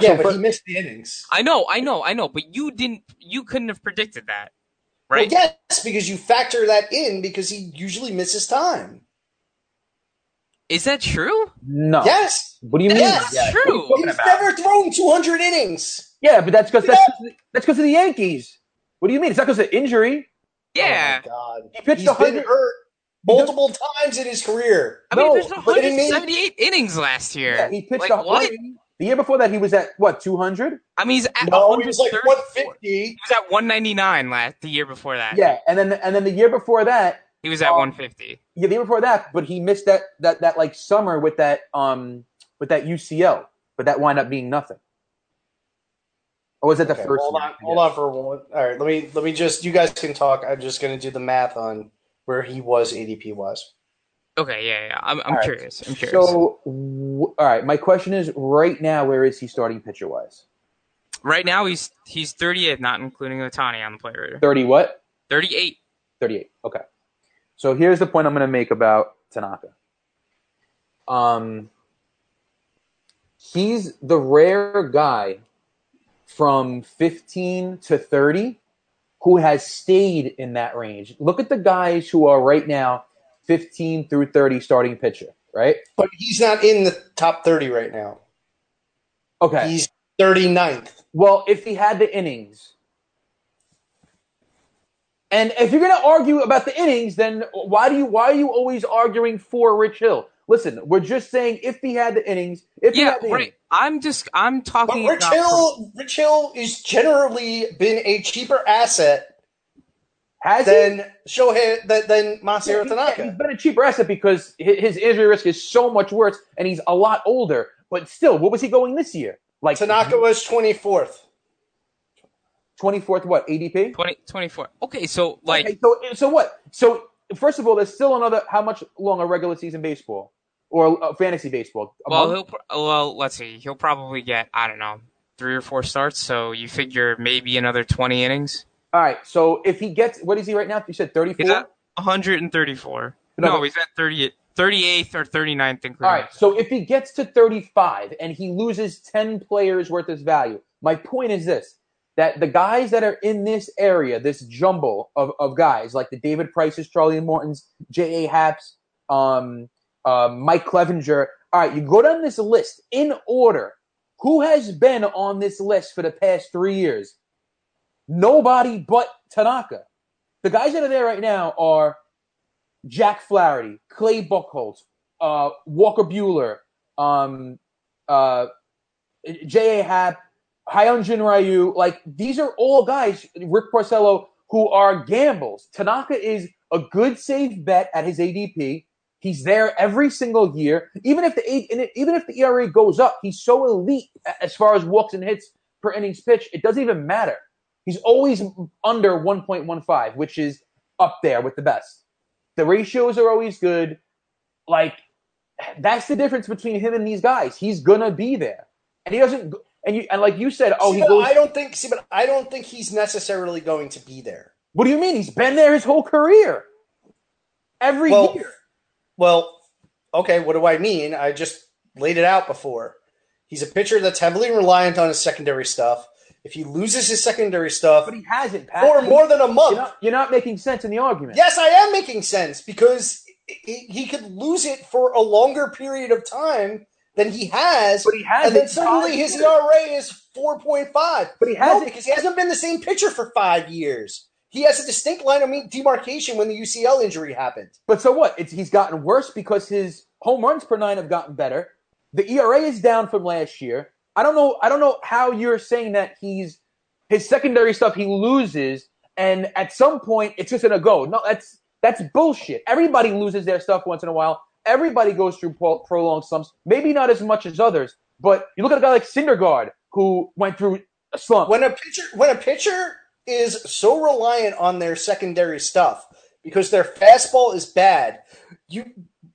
yeah, so but he missed the innings. I know, I know, I know, but you didn't, you couldn't have predicted that, Well, right? yes, because you factor that in because he usually misses time. Is that true? no. Yes, What do you mean? Yes. True. he's never thrown 200 innings. Yeah, but that's because that's that's because of the Yankees. What do you mean? It's not because of injury. Yeah. Oh my God, He pitched he's been 100 hurt multiple times in his career. I mean, No, there's he made- 178 innings last year. Yeah, he pitched like, a- what? The year before that, he was at what 200? I mean, he's at No, he was like 134. 150. He was at 199 last the year before that. Yeah, and then and then the year before that, he was at Um, 150. yeah, the year before that, but he missed that that that like summer with that um with that UCL, but that wound up being nothing. Or was it the Okay, first? hold year? on, hold on for one. All right, let me let me just. You guys can talk. I'm just going to do the math on where he was ADP was. Okay, yeah, yeah. I'm, I'm right. curious. I'm curious. So, w- all right, my question is: right now, where is he starting pitcher wise? right now he's he's 38, not including Ohtani on the play rater. Thirty what? 38. 38. Okay. So here's the point I'm going to make about Tanaka. Um, he's the rare guy from 15 to 30 who has stayed in that range. Look at the guys who are right now 15 through 30 starting pitcher, right? But he's not in the top 30 right now. Okay. He's 39th. Well, if he had the innings, and if you're going to argue about the innings, then why do you why are you always arguing for Rich Hill? Listen, we're just saying if he had the innings, if he Yeah, had the right. innings, I'm just I'm talking. But talking Rich about Hill, Rich Hill is generally been a cheaper asset has than Shohei than, than he? Masahiro He's Tanaka. been a cheaper asset because his injury risk is so much worse, and he's a lot older. But still, what was he going this year? Like Tanaka was 24th. twenty fourth, what ADP? 20, 24. Okay, so like okay, so so what? So first of all, there's still another. How much longer regular season baseball or uh, fantasy baseball? Well he'll well let's see he'll probably get I don't know three or four starts. So you figure maybe another 20 innings. All right. So if he gets, what is he right now? You said thirty four. at 134. No, No, he's at 38, 38th or 39th including. All right. So if he gets to 35 and he loses 10 players worth of value, my point is this that the guys that are in this area, this jumble of, of guys, like the David Prices, Charlie Mortons, J.A. Happs, um, uh, Mike Clevinger, all right, you go down this list in order. Who has been on this list for the past three years? Nobody but Tanaka. The guys that are there right now are Jack Flaherty, Clay Buchholz, uh, Walker Buehler, um, uh, J.A. Happ, Hyunjin Ryu. Like, these are all guys, Rick Porcello, who are gambles. Tanaka is a good safe bet at his ADP. He's there every single year. Even if the even if the ERA goes up, he's so elite as far as walks and hits per innings pitch. It doesn't even matter. He's always under 1.15, which is up there with the best. The ratios are always good. Like that's the difference between him and these guys. He's gonna be there, and he doesn't. And you and like you said, oh, See, he goes. I don't think. See, but I don't think he's necessarily going to be there. What do you mean? He's been there his whole career, every Well, year. Well, okay. What do I mean? I just laid it out before. He's a pitcher that's heavily reliant on his secondary stuff. If he loses his secondary stuff But he hasn't. Pat. for more than a month, You're not, you're not making sense in the argument. yes, I am making sense because he he could lose it for a longer period of time than he has. But he has and then suddenly his. ERA is four point five. But he hasn't- because he hasn't been the same pitcher for five years. He has a distinct line of demarcation when the UCL injury happened. But so what? It's, he's gotten worse because his home runs per nine have gotten better. The ERA is down from last year. I don't know. I don't know how you're saying that he's his secondary stuff he loses, and at some point it's just gonna go. No, that's that's bullshit. Everybody loses their stuff once in a while. Everybody goes through pro- prolonged slumps. Maybe not as much as others, but you look at a guy like Syndergaard who went through a slump. when a pitcher when a pitcher is so reliant on their secondary stuff because their fastball is bad, you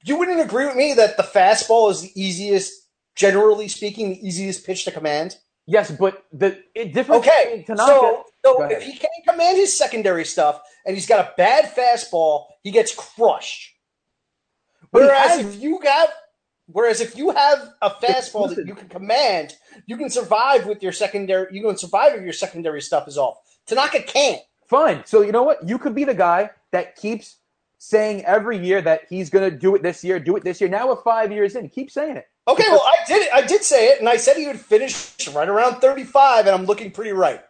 you wouldn't agree with me that the fastball is the easiest, generally speaking, the easiest pitch to command. yes, but the it difference Okay, Tanaka. so so if he can't command his secondary stuff and he's got a bad fastball, he gets crushed. But Whereas has- if you have Whereas if you have a fastball that you can command, you can survive with your secondary. You can survive if your secondary stuff is off. Tanaka can't. Fine. So you know what? You could be the guy that keeps saying every year that he's going to do it this year, do it this year. Now we're five years in. Keep saying it. Okay, well, I did it. I did say it, and I said he would finish right around 35, and I'm looking pretty right.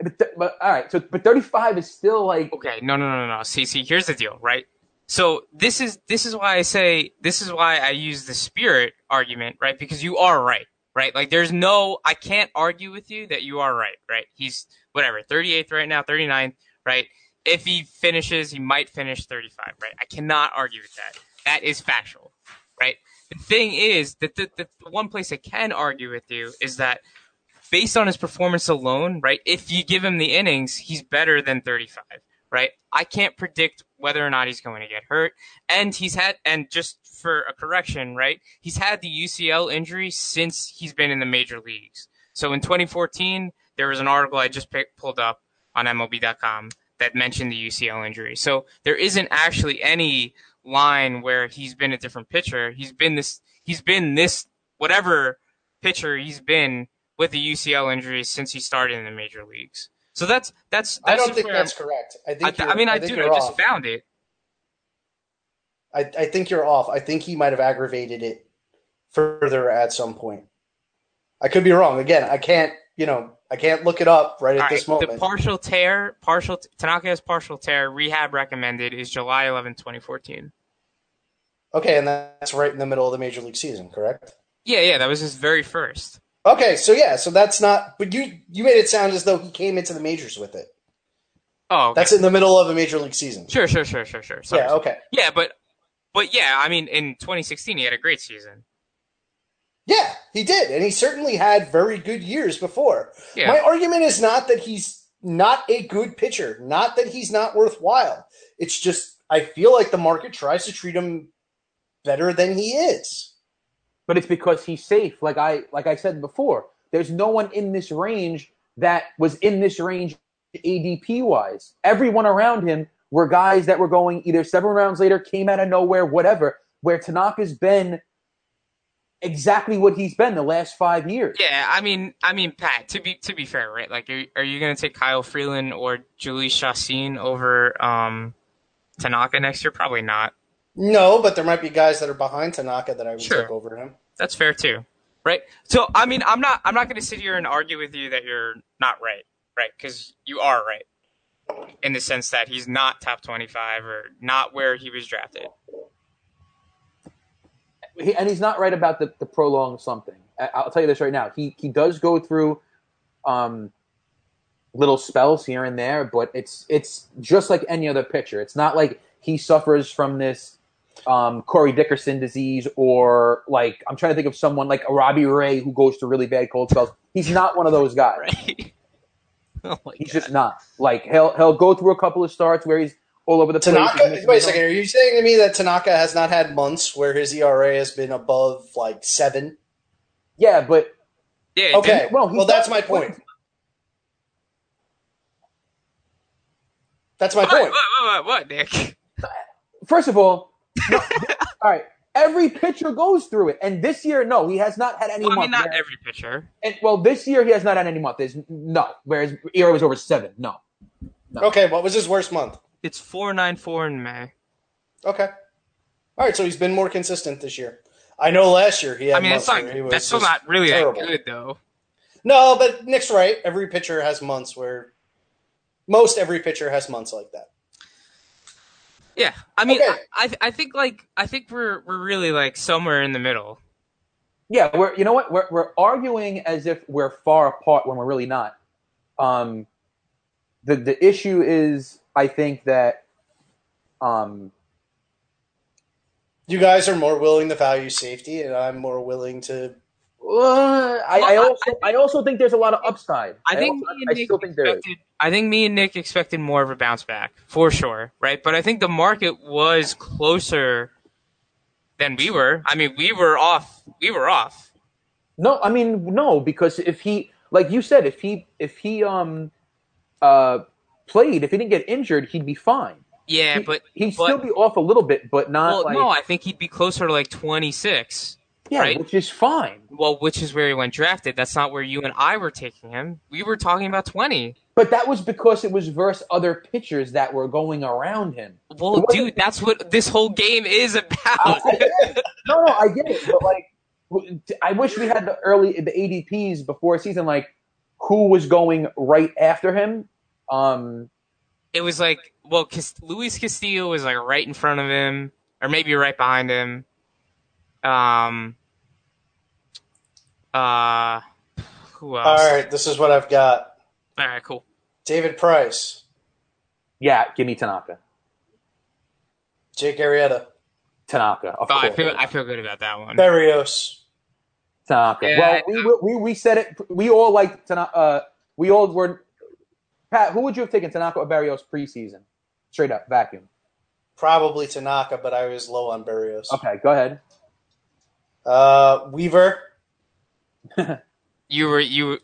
But, th- but all right. So but 35 is still like Okay, no, no, no, no. See, see, here's the deal, right? So this is this is why I say this is why I use the spirit argument, right? Because you are right, right? Like there's no I can't argue with you that you are right, right? He's whatever, 38th right now, 39th, right? If he finishes, he might finish 35, right? I cannot argue with that. That is factual, right? The thing is that the, the, the one place I can argue with you is that based on his performance alone, right? If you give him the innings, he's better than 35, right? I can't predict whether or not he's going to get hurt. And he's had, and just for a correction, right? He's had the UCL injury since he's been in the major leagues. So in 2014, there was an article I just picked, pulled up on MLB.com that mentioned the UCL injury. So there isn't actually any line where he's been a different pitcher. He's been this, he's been this, whatever pitcher he's been with the UCL injury since he started in the major leagues. So that's that's. that's I don't think where that's correct. I I, think. th- you're- I mean, I, do. I just off. found it. I, I think you're off. I think he might have aggravated it further at some point. I could be wrong. Again, I can't, you know, I can't look it up right at All this right, moment. the partial tear, partial Tanaka has partial tear. Rehab recommended is July 11, 2014. okay, and that's right in the middle of the major league season, correct? Yeah, yeah, that was his very first. Okay, so yeah, so that's not. But you you made it sound as though he came into the majors with it. Oh, okay. That's in the middle of a major league season. sure, sure, sure, sure, sure. Sorry. Yeah. Okay. Yeah, but but yeah, I mean, in 2016 he had a great season. Yeah, he did, and he certainly had very good years before. Yeah. My argument is not that he's not a good pitcher, not that he's not worthwhile. It's just I feel like the market tries to treat him better than he is. But it's because he's safe. Like I like I said before, there's no one in this range that was in this range ADP wise. Everyone around him were guys that were going either seven rounds later, came out of nowhere, whatever. Where Tanaka's been exactly what he's been the last five years. Yeah, I mean, I mean, Pat. To be to be fair, right? Like, are, are you going to take Kyle Freeland or Jhoulys Chacin over um, Tanaka next year? Probably not. No, but there might be guys that are behind Tanaka that I would Sure. take over him. That's fair too, right? So, I mean, I'm not I'm not going to sit here and argue with you that you're not right, right? Because you are right in the sense that he's not top 25 or not where he was drafted. he, and he's not right about the, the prolonged something. I, I'll tell you this right now. He he does go through um, little spells here and there, but it's it's just like any other pitcher. It's not like he suffers from this um, Corey Dickerson disease or like I'm trying to think of someone like a Robbie Ray who goes through really bad cold spells. He's not one of those guys. Right? oh my He's God. just not. Like he'll he'll go through a couple of starts where he's all over the place. Tanaka. He's Wait a second. Are you saying to me that Tanaka has not had months where his ERA has been above like seven? Yeah, but yeah. Okay. didn't- well, Well, that's my point. That's my What, point. what, what, what, Nick? first of all, no, all right. Every pitcher goes through it, and this year, no, he has not had any Well, I month. mean, not where- every pitcher. and, well, this year he has not had any month. There's no. Whereas ERA was over seven. No. Okay, what was his worst month? It's four nine four in May. Okay. All right, so he's been more consistent this year. I know last year he had I mean, months that's not he was that's still not really terrible. that good though. No, but Nick's right. Every pitcher has months where most every pitcher has months like that. Yeah, I mean, Okay. I, I I think like I think we're we're really like somewhere in the middle. Yeah, we're you know what we're we're arguing as if we're far apart when we're really not. Um, the the issue is, I think that, um, You guys are more willing to value safety, and I'm more willing to. Uh, I, I also I also think there's a lot of upside. I think also- me and I Nick still think there is. expected. I think me and Nick expected more of a bounce back for sure, right? But I think the market was closer than we were. I mean, we were off. We were off. No, I mean no, because if he, like you said, if he if he um uh played, if he didn't get injured, he'd be fine. Yeah, He- but he'd but, still be off a little bit, but not well, like no, I think he'd be closer to like twenty six. Yeah, right. which is fine. Well, which is where he went drafted. That's not where you and I were taking him. We were talking about twenty. But that was because it was versus other pitchers that were going around him. Well, dude, that's what this whole game is about. no, no, I get it, but like, I wish we had the early the ADPs before season, like who was going right after him. Um, it was like, well, Luis Castillo was like right in front of him, or maybe right behind him. Um. Uh. Who else? All right, this is what I've got. All right. Cool. David Price, yeah, give me Tanaka. Jake Arrieta, Tanaka, of Oh, I course. feel I feel good about that one. Berrios. Tanaka. Yeah, well, I- we, we we said it. We all like Tanaka. Uh, we all were. Pat, who would you have taken Tanaka or Berrios preseason? Straight up vacuum. Probably Tanaka, but I was low on Berrios. Okay, go ahead. Uh, Weaver. You were you. were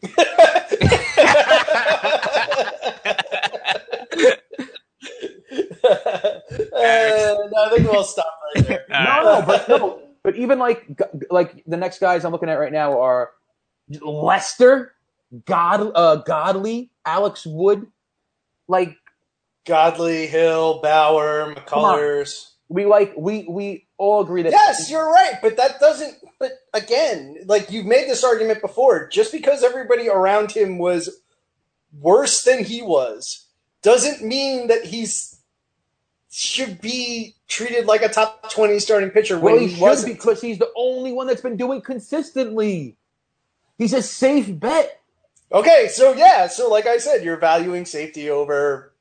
and I think we'll stop right there. No, no, but no, but even like like the next guys I'm looking at right now are Lester, God, uh, Godley, Alex Wood. Like, Godley Hill, Bauer, McCullers. We like we we all agree that Yes, you're right, but that doesn't. But again, like you've made this argument before, just because everybody around him was worse than he was, doesn't mean that he's should be treated like a top twenty starting pitcher when well, he he, should wasn't. because he's the only one that's been doing consistently. He's a safe bet. Okay, so yeah, so like I said, you're valuing safety over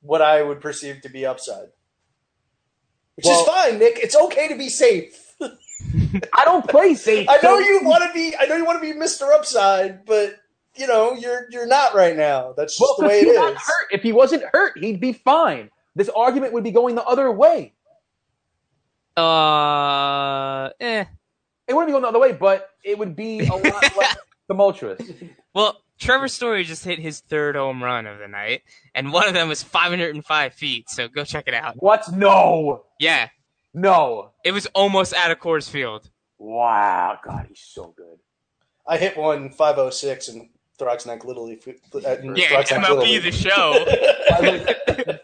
what I would perceive to be upside, which Well- is fine, Nick. It's okay to be safe. I don't play safe. I know so- you want to be. I know you want to be Mister Upside, but you know you're you're not right now. That's just Well, the way it is. it he's is. not hurt. If he wasn't hurt, he'd be fine. This argument would be going the other way. Uh, eh. It wouldn't be going the other way, but it would be a lot less tumultuous. Well, Trevor Story just hit his third home run of the night, and one of them was 505 feet. So go check it out. What? No. Yeah, No. it was almost out of Coors Field. Wow. God, he's so good. I hit one 506 in Throggs Neck Little League. uh, Yeah, Throggs Neck Little MLB League. the show.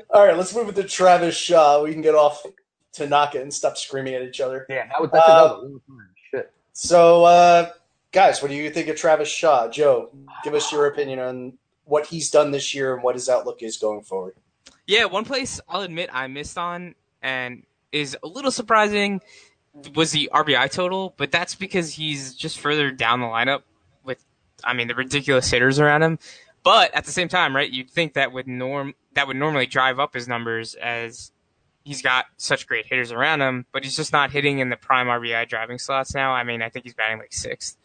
All right, let's move it to Travis Shaw. We can get off Tanaka and stop screaming at each other. Yeah, that was that's Uh, another. Shit. So, uh, guys, what do you think of Travis Shaw? Joe, give us your opinion on what he's done this year and what his outlook is going forward. Yeah, one place I'll admit I missed on and is a little surprising was the RBI total, but that's because he's just further down the lineup with, I mean, the ridiculous hitters around him. But at the same time, right, you'd think that would norm that would normally drive up his numbers as he's got such great hitters around him, but he's just not hitting in the prime RBI driving slots now. I mean, I think he's batting like sixth.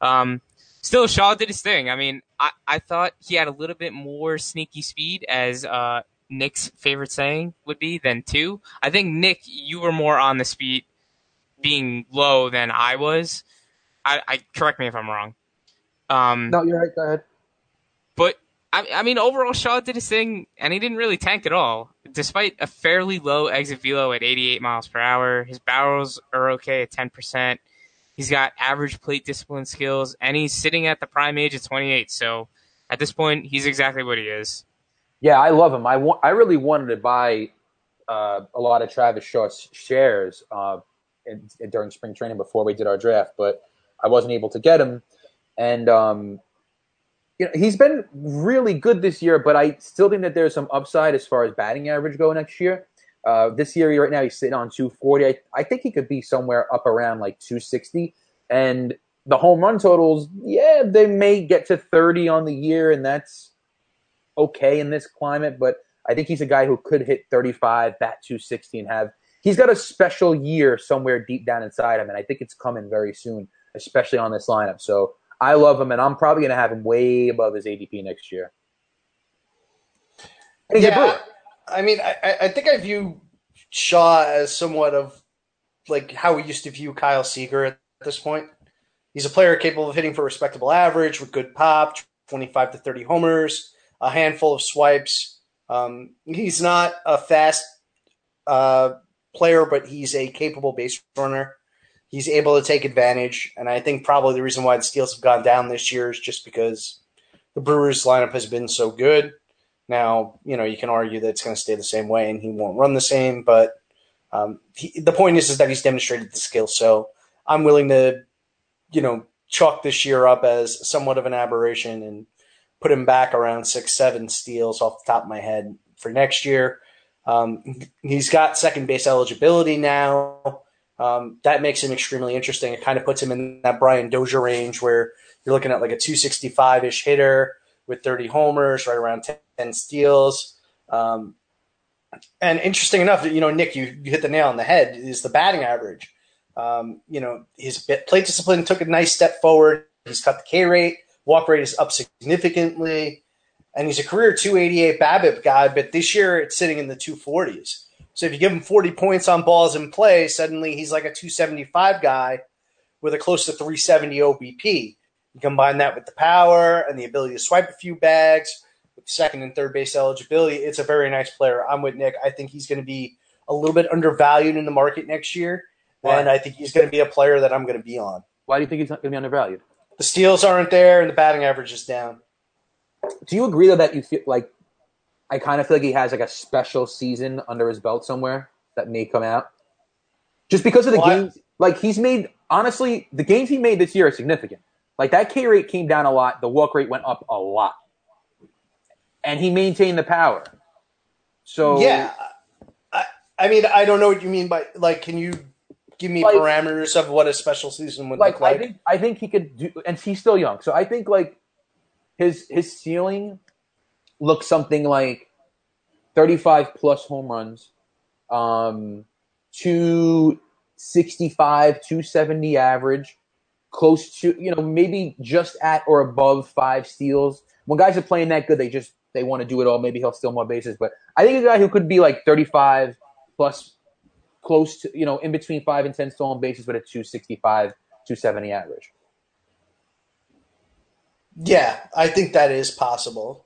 Um, still, Shaw did his thing. I mean, I, I thought he had a little bit more sneaky speed, as uh, Nick's favorite saying would be, than two. I think, Nick, you were more on the speed being low than I was. I, I Correct me if I'm wrong. Um, No, you're right. Go ahead. but I, I mean, overall, Shaw did his thing, and he didn't really tank at all. Despite a fairly low exit velo at 88 miles per hour, his barrels are okay at 10%. He's got average plate discipline skills, and he's sitting at the prime age of 28. So at this point, he's exactly what he is. Yeah, I love him. I want. I really wanted to buy uh, a lot of Travis Shaw's shares uh, in, in- during spring training before we did our draft, but I wasn't able to get him. And um, you know, he's been really good this year, but I still think that there's some upside as far as batting average go next year. Uh, this year, right now, he's sitting on 240. I, I think he could be somewhere up around like 260. And the home run totals, yeah, they may get to 30 on the year, and that's okay in this climate, but I think he's a guy who could hit 35, bat 260, and have. He's got a special year somewhere deep down inside him, and I think it's coming very soon, especially on this lineup. So I love him, and I'm probably going to have him way above his ADP next year. And he's a Yeah, Brewer. I mean, I, I- think I view Shaw as somewhat of like how we used to view Kyle Seager at this point. He's a player capable of hitting for a respectable average with good pop, 25 to 30 homers, a handful of swipes. Um, he's not a fast uh, player, but he's a capable base runner. He's able to take advantage, and I think probably the reason why the Steals have gone down this year is just because the Brewers lineup has been so good. Now, you know, you can argue that it's going to stay the same way and he won't run the same, but um, he, the point is, is that he's demonstrated the skill. So I'm willing to, you know, chalk this year up as somewhat of an aberration and put him back around six, seven steals off the top of my head for next year. Um, he's got second base eligibility now. Um, that makes him extremely interesting. It kind of puts him in that Brian Dozier range where you're looking at like a 265 ish hitter with 30 homers, right around 10 steals. Um, and interesting enough, you know, Nick, you, you hit the nail on the head is the batting average. Um, you know, his plate discipline took a nice step forward. He's cut the K rate, walk rate is up significantly, and he's a career 288 BABIP guy. But this year, it's sitting in the 240s. So if you give him 40 points on balls in play, suddenly he's like a 275 guy with a close to 370 OBP. You combine that with the power and the ability to swipe a few bags with second and third base eligibility. It's a very nice player. I'm with Nick. I think he's going to be a little bit undervalued in the market next year. Why? And I think he's going to be a player that I'm going to be on. Why do you think he's not going to be undervalued? The steals aren't there and the batting average is down. Do you agree though that you feel like I kind of feel like he has like a special season under his belt somewhere that may come out. Just because of the Well, I- games, like he's made. Honestly, the games he made this year are significant. Like that K rate came down a lot. The walk rate went up a lot, and he maintained the power. So Yeah, I, I mean, I don't know what you mean by like. Can you give me Like- parameters of what a special season would like look like? I think I think he could do, and he's still young. So I think like his his ceiling looks something like thirty five plus home runs, um, two sixty five, two seventy average, close to you know maybe just at or above five steals. When guys are playing that good, they just they want to do it all. Maybe he'll steal more bases, but I think a guy who could be like thirty five plus close to you know in between five and ten stolen bases with a 265 270 average yeah, I think that is possible.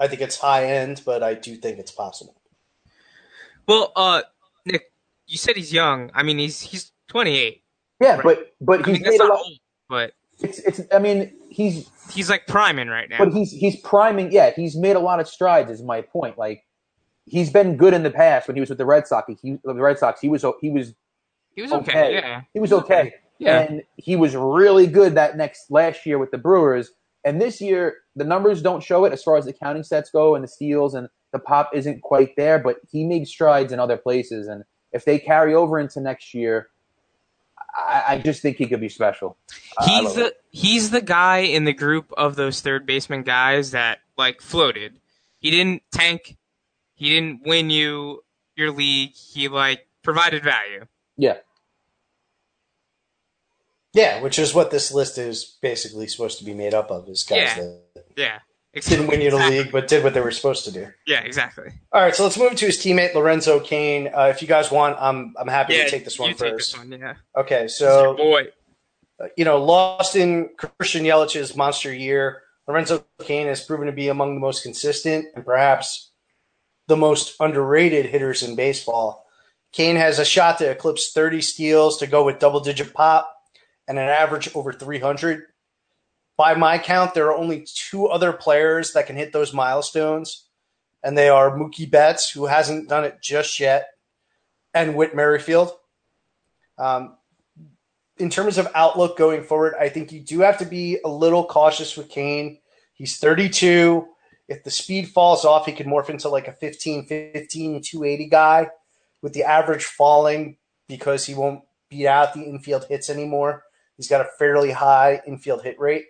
I think it's high end, but I do think it's possible. Well, uh, Nick, you said he's young. I mean, he's he's 28. yeah Right. but but I he's mean, made a lot old, but it's it's i mean he's he's like priming right now. but he's he's priming yeah he's made a lot of strides is my point like he's been good in the past when he was with the red sox he the red sox he was he was he was okay. okay. Yeah. he was okay Yeah. and he was really good that next last year with the brewers and this year the numbers don't show it as far as the counting sets go and the steals and the pop isn't quite there but he made strides in other places and if they carry over into next year i, I just think he could be special I- I He's love the it. he's the guy in the group of those third baseman guys that like floated. He didn't tank. He didn't win you your league. He like provided value. yeah Yeah, which is what this list is basically supposed to be made up of. Is guys Yeah. that Yeah. Didn't win you the Exactly. league, but did what they were supposed to do. Yeah, exactly. All right, so let's move to his teammate Lorenzo Cain. Uh, if you guys want, I'm I'm happy Yeah, to take this one you first. take this one. Yeah. Okay, so boy. you know, lost in Christian Yelich's monster year, Lorenzo Cain has proven to be among the most consistent and perhaps the most underrated hitters in baseball. Cain has a shot to eclipse 30 steals to go with double digit pop and an average over 300. By my count, there are only two other players that can hit those milestones, and they are Mookie Betts, who hasn't done it just yet, and Whit Merrifield. Um, in terms of outlook going forward, I think you do have to be a little cautious with Cain. He's 32. If the speed falls off, he could morph into like a 15 15 280 guy with the average falling because he won't beat out the infield hits anymore. He's got a fairly high infield hit rate.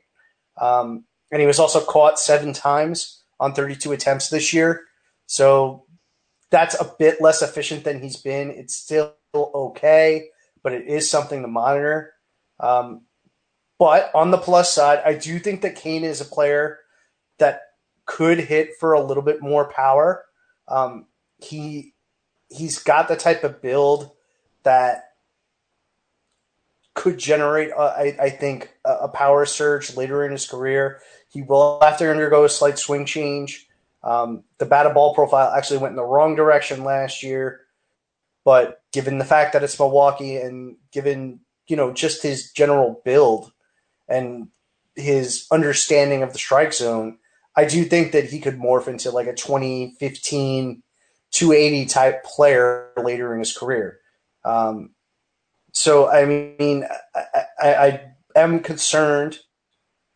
Um, and he was also caught seven times on 32 attempts this year. So that's a bit less efficient than he's been. It's still okay, but it is something to monitor. Um, but on the plus side, I do think that Cain is a player that could hit for a little bit more power. Um, he he's got the type of build that could generate, uh, I, I think, a, a power surge later in his career. He will have to undergo a slight swing change. Um, the batted ball profile actually went in the wrong direction last year, but given the fact that it's Milwaukee and given you know just his general build and his understanding of the strike zone, I do think that he could morph into like a 2015 280 type player later in his career. Um, so I mean, I, I, I am concerned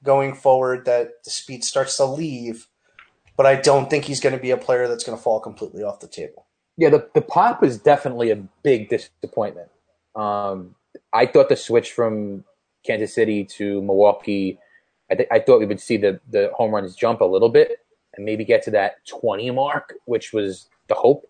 going forward that the speed starts to leave, but I don't think he's going to be a player that's going to fall completely off the table. Yeah, the, the pop is definitely a big disappointment. Um, I thought the switch from Kansas City to Milwaukee, I, th- I thought we would see the, the home runs jump a little bit and maybe get to that 20 mark, which was the hope.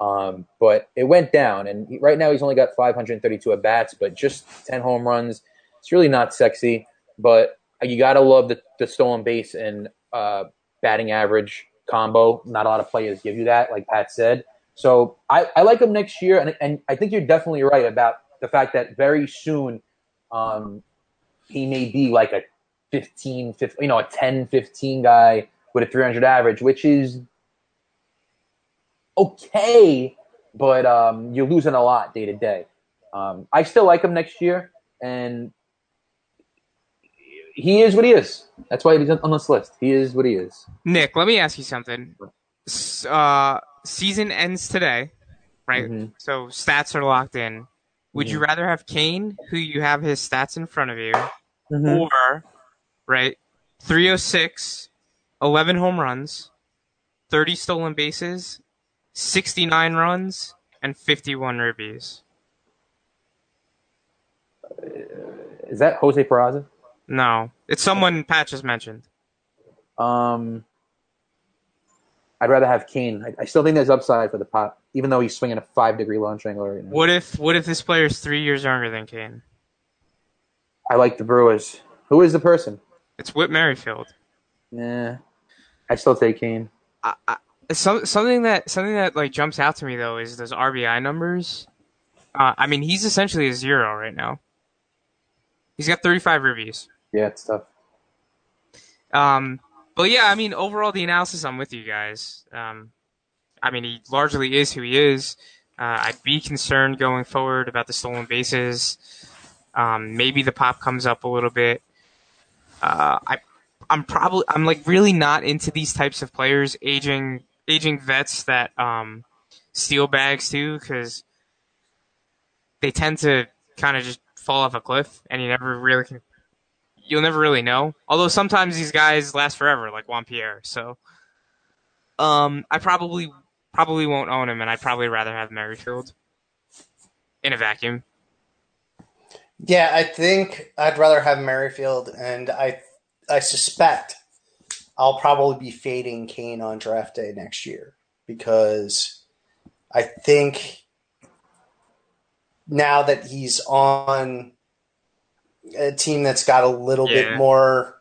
Um, but it went down, and he- right now he's only got 532 at bats, but just 10 home runs. It's really not sexy, but you got to love the, the stolen base and uh, batting average combo. Not a lot of players give you that, like Pat said. So I, I like him next year, and, and I think you're definitely right about the fact that very soon um, he may be like a 15, 15, you know, a 10, 15 guy with a 300 average, which is okay, but um, you're losing a lot day to day. Um, I still like him next year, and he is what he is. That's why he's on this list. He is what he is. Nick, let me ask you something. uh, season ends today, right? Mhm. So stats are locked in. Would you rather have Cain, who you have his stats in front of you, Mhm. or right 306, 11 home runs, 30 stolen bases, 69 runs, and 51 ribbies? Is that Jose Peraza? No, it's someone Pat just mentioned. Um, I'd rather have Cain. I, I still think there's upside for the pop, even though he's swinging a five degree launch angle right now. What if what if this player is three years younger than Cain? I like the Brewers. Who is the person? It's Whit Merrifield. Nah, I'd still take Cain. I, I, some, something that something that like jumps out to me though is those RBI numbers. Uh, I mean, he's essentially a zero right now. He's got 35 ribbies. Yeah, it's tough. Um, but yeah, I mean, overall, the analysis, I'm with you guys. Um, I mean, he largely is who he is. Uh, I'd be concerned going forward about the stolen bases. Um, maybe the pop comes up a little bit. Uh, I, I'm probably, I'm like really not into these types of players, aging, aging vets that, um, steal bags too, because they tend to kind of just fall off a cliff and you never really can you'll never really know. Although sometimes these guys last forever, like Juan Pierre. So, um, I probably probably won't own him, and I'd probably rather have Merrifield in a vacuum. Yeah, I think I'd rather have Merrifield, and I I suspect I'll probably be fading Cain on draft day next year because I think now that he's on a team that's got a little Yeah. bit more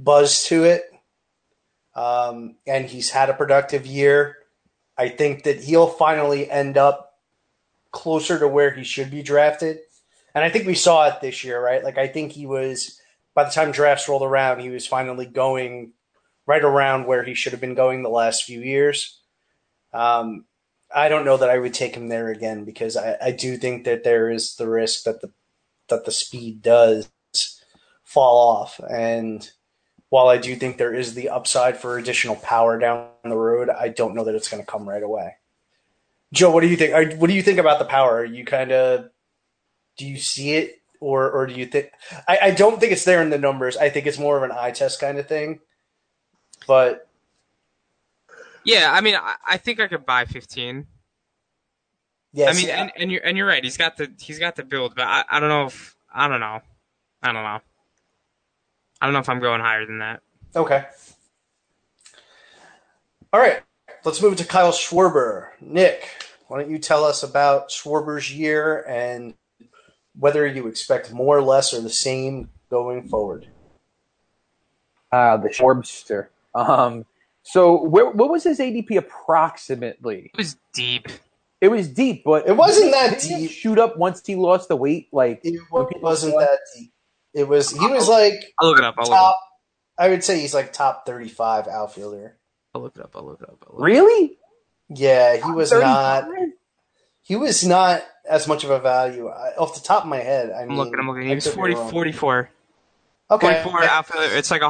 buzz to it, um, and he's had a productive year, I think that he'll finally end up closer to where he should be drafted. And I think we saw it this year, right? Like I think he was by the time drafts rolled around, he was finally going right around where he should have been going the last few years. Um, I don't know that I would take him there again because I, I do think that there is the risk that the that the speed does fall off. And while I do think there is the upside for additional power down the road, I don't know that it's going to come right away. Joe, what do you think? What do you think about the power? Are you kind of do you see it or or do you think I, I don't think it's there in the numbers. I think it's more of an eye test kind of thing. But Yeah, I mean, I, I think I could buy 15. Yeah, I mean, and, and you're and you're right. He's got the he's got the build, but I, I don't know if I don't know. I don't know. I don't know if I'm going higher than that. Okay. All right. Let's move to Kyle Schwarber. Nick, why don't you tell us about Schwarber's year and whether you expect more, less, or the same going forward? Uh, the Schwarbster. Um, so where, what was his ADP approximately? It was deep. It was deep, but It wasn't that didn't deep. Shoot up once he lost the weight, like It wasn't that deep. It was, he was like I'll look it up. I'll look it up. I would say he's like top 35 outfielder. I'll look it up. I'll look it up. I'll look it up. Really? Yeah, he was 35? not, he was not as much of a value. I, off the top of my head, I I'm mean, looking. I'm looking. I He was could 40, 44. Okay. 44 outfielder. It's like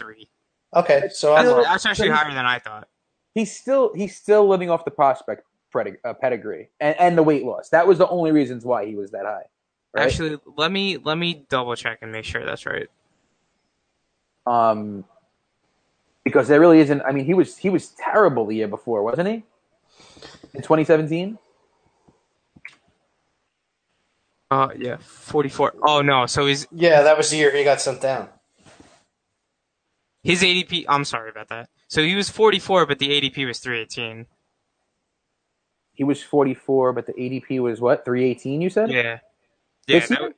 163. Okay, so That's, I'm, that's actually higher than I thought. He's still he's still living off the prospect pedig- uh, pedigree and, and the weight loss. That was the only reasons why he was that high. Right? Actually, let me let me double check and make sure that's right. um, because there really isn't. I mean, he was he was terrible the year before, wasn't he? In 2017. Uh, yeah, 44. Oh no, so he's yeah, that was the year he got sent down. His ADP. I'm sorry about that. So he was 44, but the ADP was 318. He was 44, but the ADP was what 318. You said? Yeah, yeah, that, year?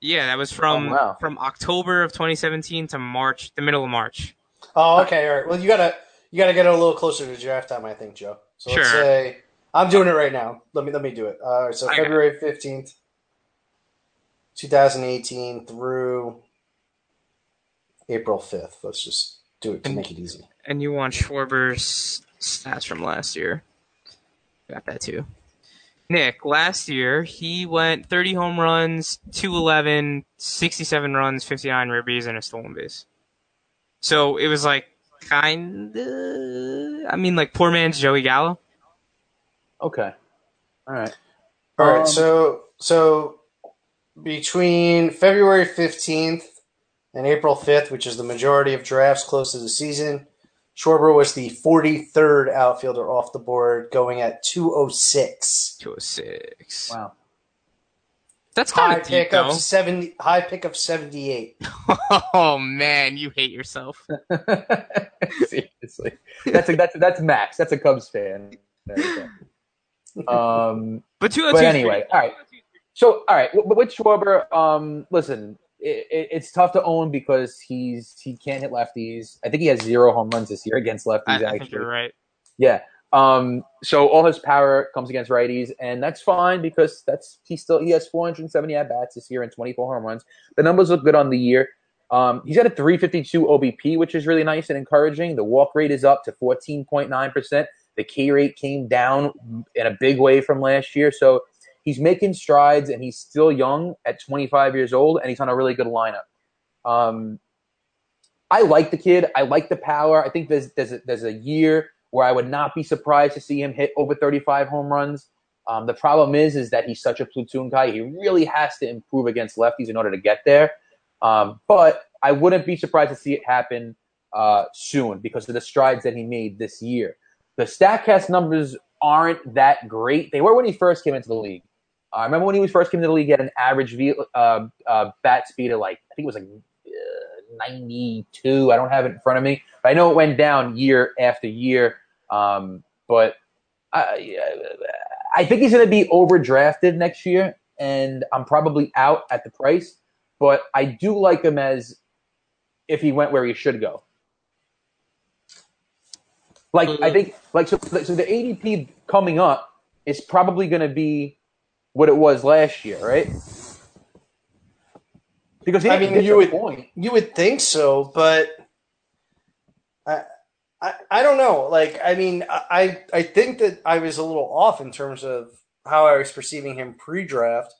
yeah. That was from Oh, wow. from October of 2017 to March, the middle of March. Oh, okay, all right. Well, you gotta you gotta get a little closer to draft time, I think, Joe. So let's say I'm doing it right now. Let me let me do it. All right, so I got it. February fifteenth, two thousand eighteen through April fifth. Let's just do it to And- make it easy. And you want Schwarber's stats from last year? Got that too. Nick, last year he went 30 home runs, 211, 67 runs, 59 ribbies, and a stolen base. So it was like kind of. I mean, like poor man's Joey Gallo. Okay. All right. All right, Um, so so between February fifteenth and April fifth, which is the majority of drafts close to the season, Schwarber was the forty third outfielder off the board, going at two oh six. Two oh six. Wow. That's kind High of deep, pick though. of seventy. High pick of seventy eight. Oh man, you hate yourself. Seriously, that's a, that's that's Max. That's a Cubs fan. There you go. Um, But two oh two. but anyway, all right. So, all right, w- with Schwarber, um, listen, it, it, it's tough to own because he's he can't hit lefties. I think he has zero home runs this year against lefties. I, I actually, think you're right. yeah. Um, so all his power comes against righties, and that's fine because that's he still he has 470 at bats this year and 24 home runs. The numbers look good on the year. Um, he's got a 352 OBP, which is really nice and encouraging. The walk rate is up to 14.9 percent. The K rate came down in a big way from last year, so he's making strides, and he's still young at 25 years old, and he's on a really good lineup. Um, I like the kid. I like the power. I think there's there's a, there's a year where I would not be surprised to see him hit over 35 home runs. Um, the problem is is that he's such a platoon guy. He really has to improve against lefties in order to get there. Um, but I wouldn't be surprised to see it happen uh, soon because of the strides that he made this year. The Statcast numbers aren't that great. They were when he first came into the league. I remember when he was first came to the league, he had an average v, uh, uh, bat speed of like I think it was like uh, 92. I don't have it in front of me, but I know it went down year after year. Um, but I, I think he's going to be overdrafted next year, and I'm probably out at the price. But I do like him as if he went where he should go. Like I think, like so, so the ADP coming up is probably going to be what it was last year, right? Because he I mean, you would disappoint. you would think so, but I, I I don't know. Like, I mean, I I think that I was a little off in terms of how I was perceiving him pre-draft.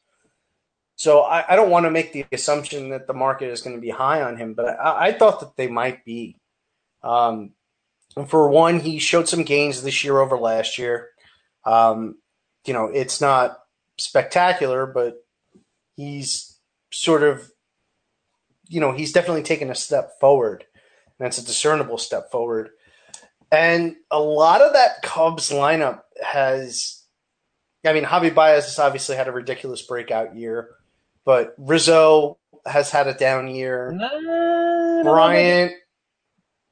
So I, I don't want to make the assumption that the market is going to be high on him, but I, I thought that they might be. Um, for one, he showed some gains this year over last year. Um, you know, it's not spectacular, but he's sort of, you know, he's definitely taken a step forward. And that's a discernible step forward. And a lot of that Cubs lineup has, I mean, Javi Baez has obviously had a ridiculous breakout year, but Rizzo has had a down year. Bryant,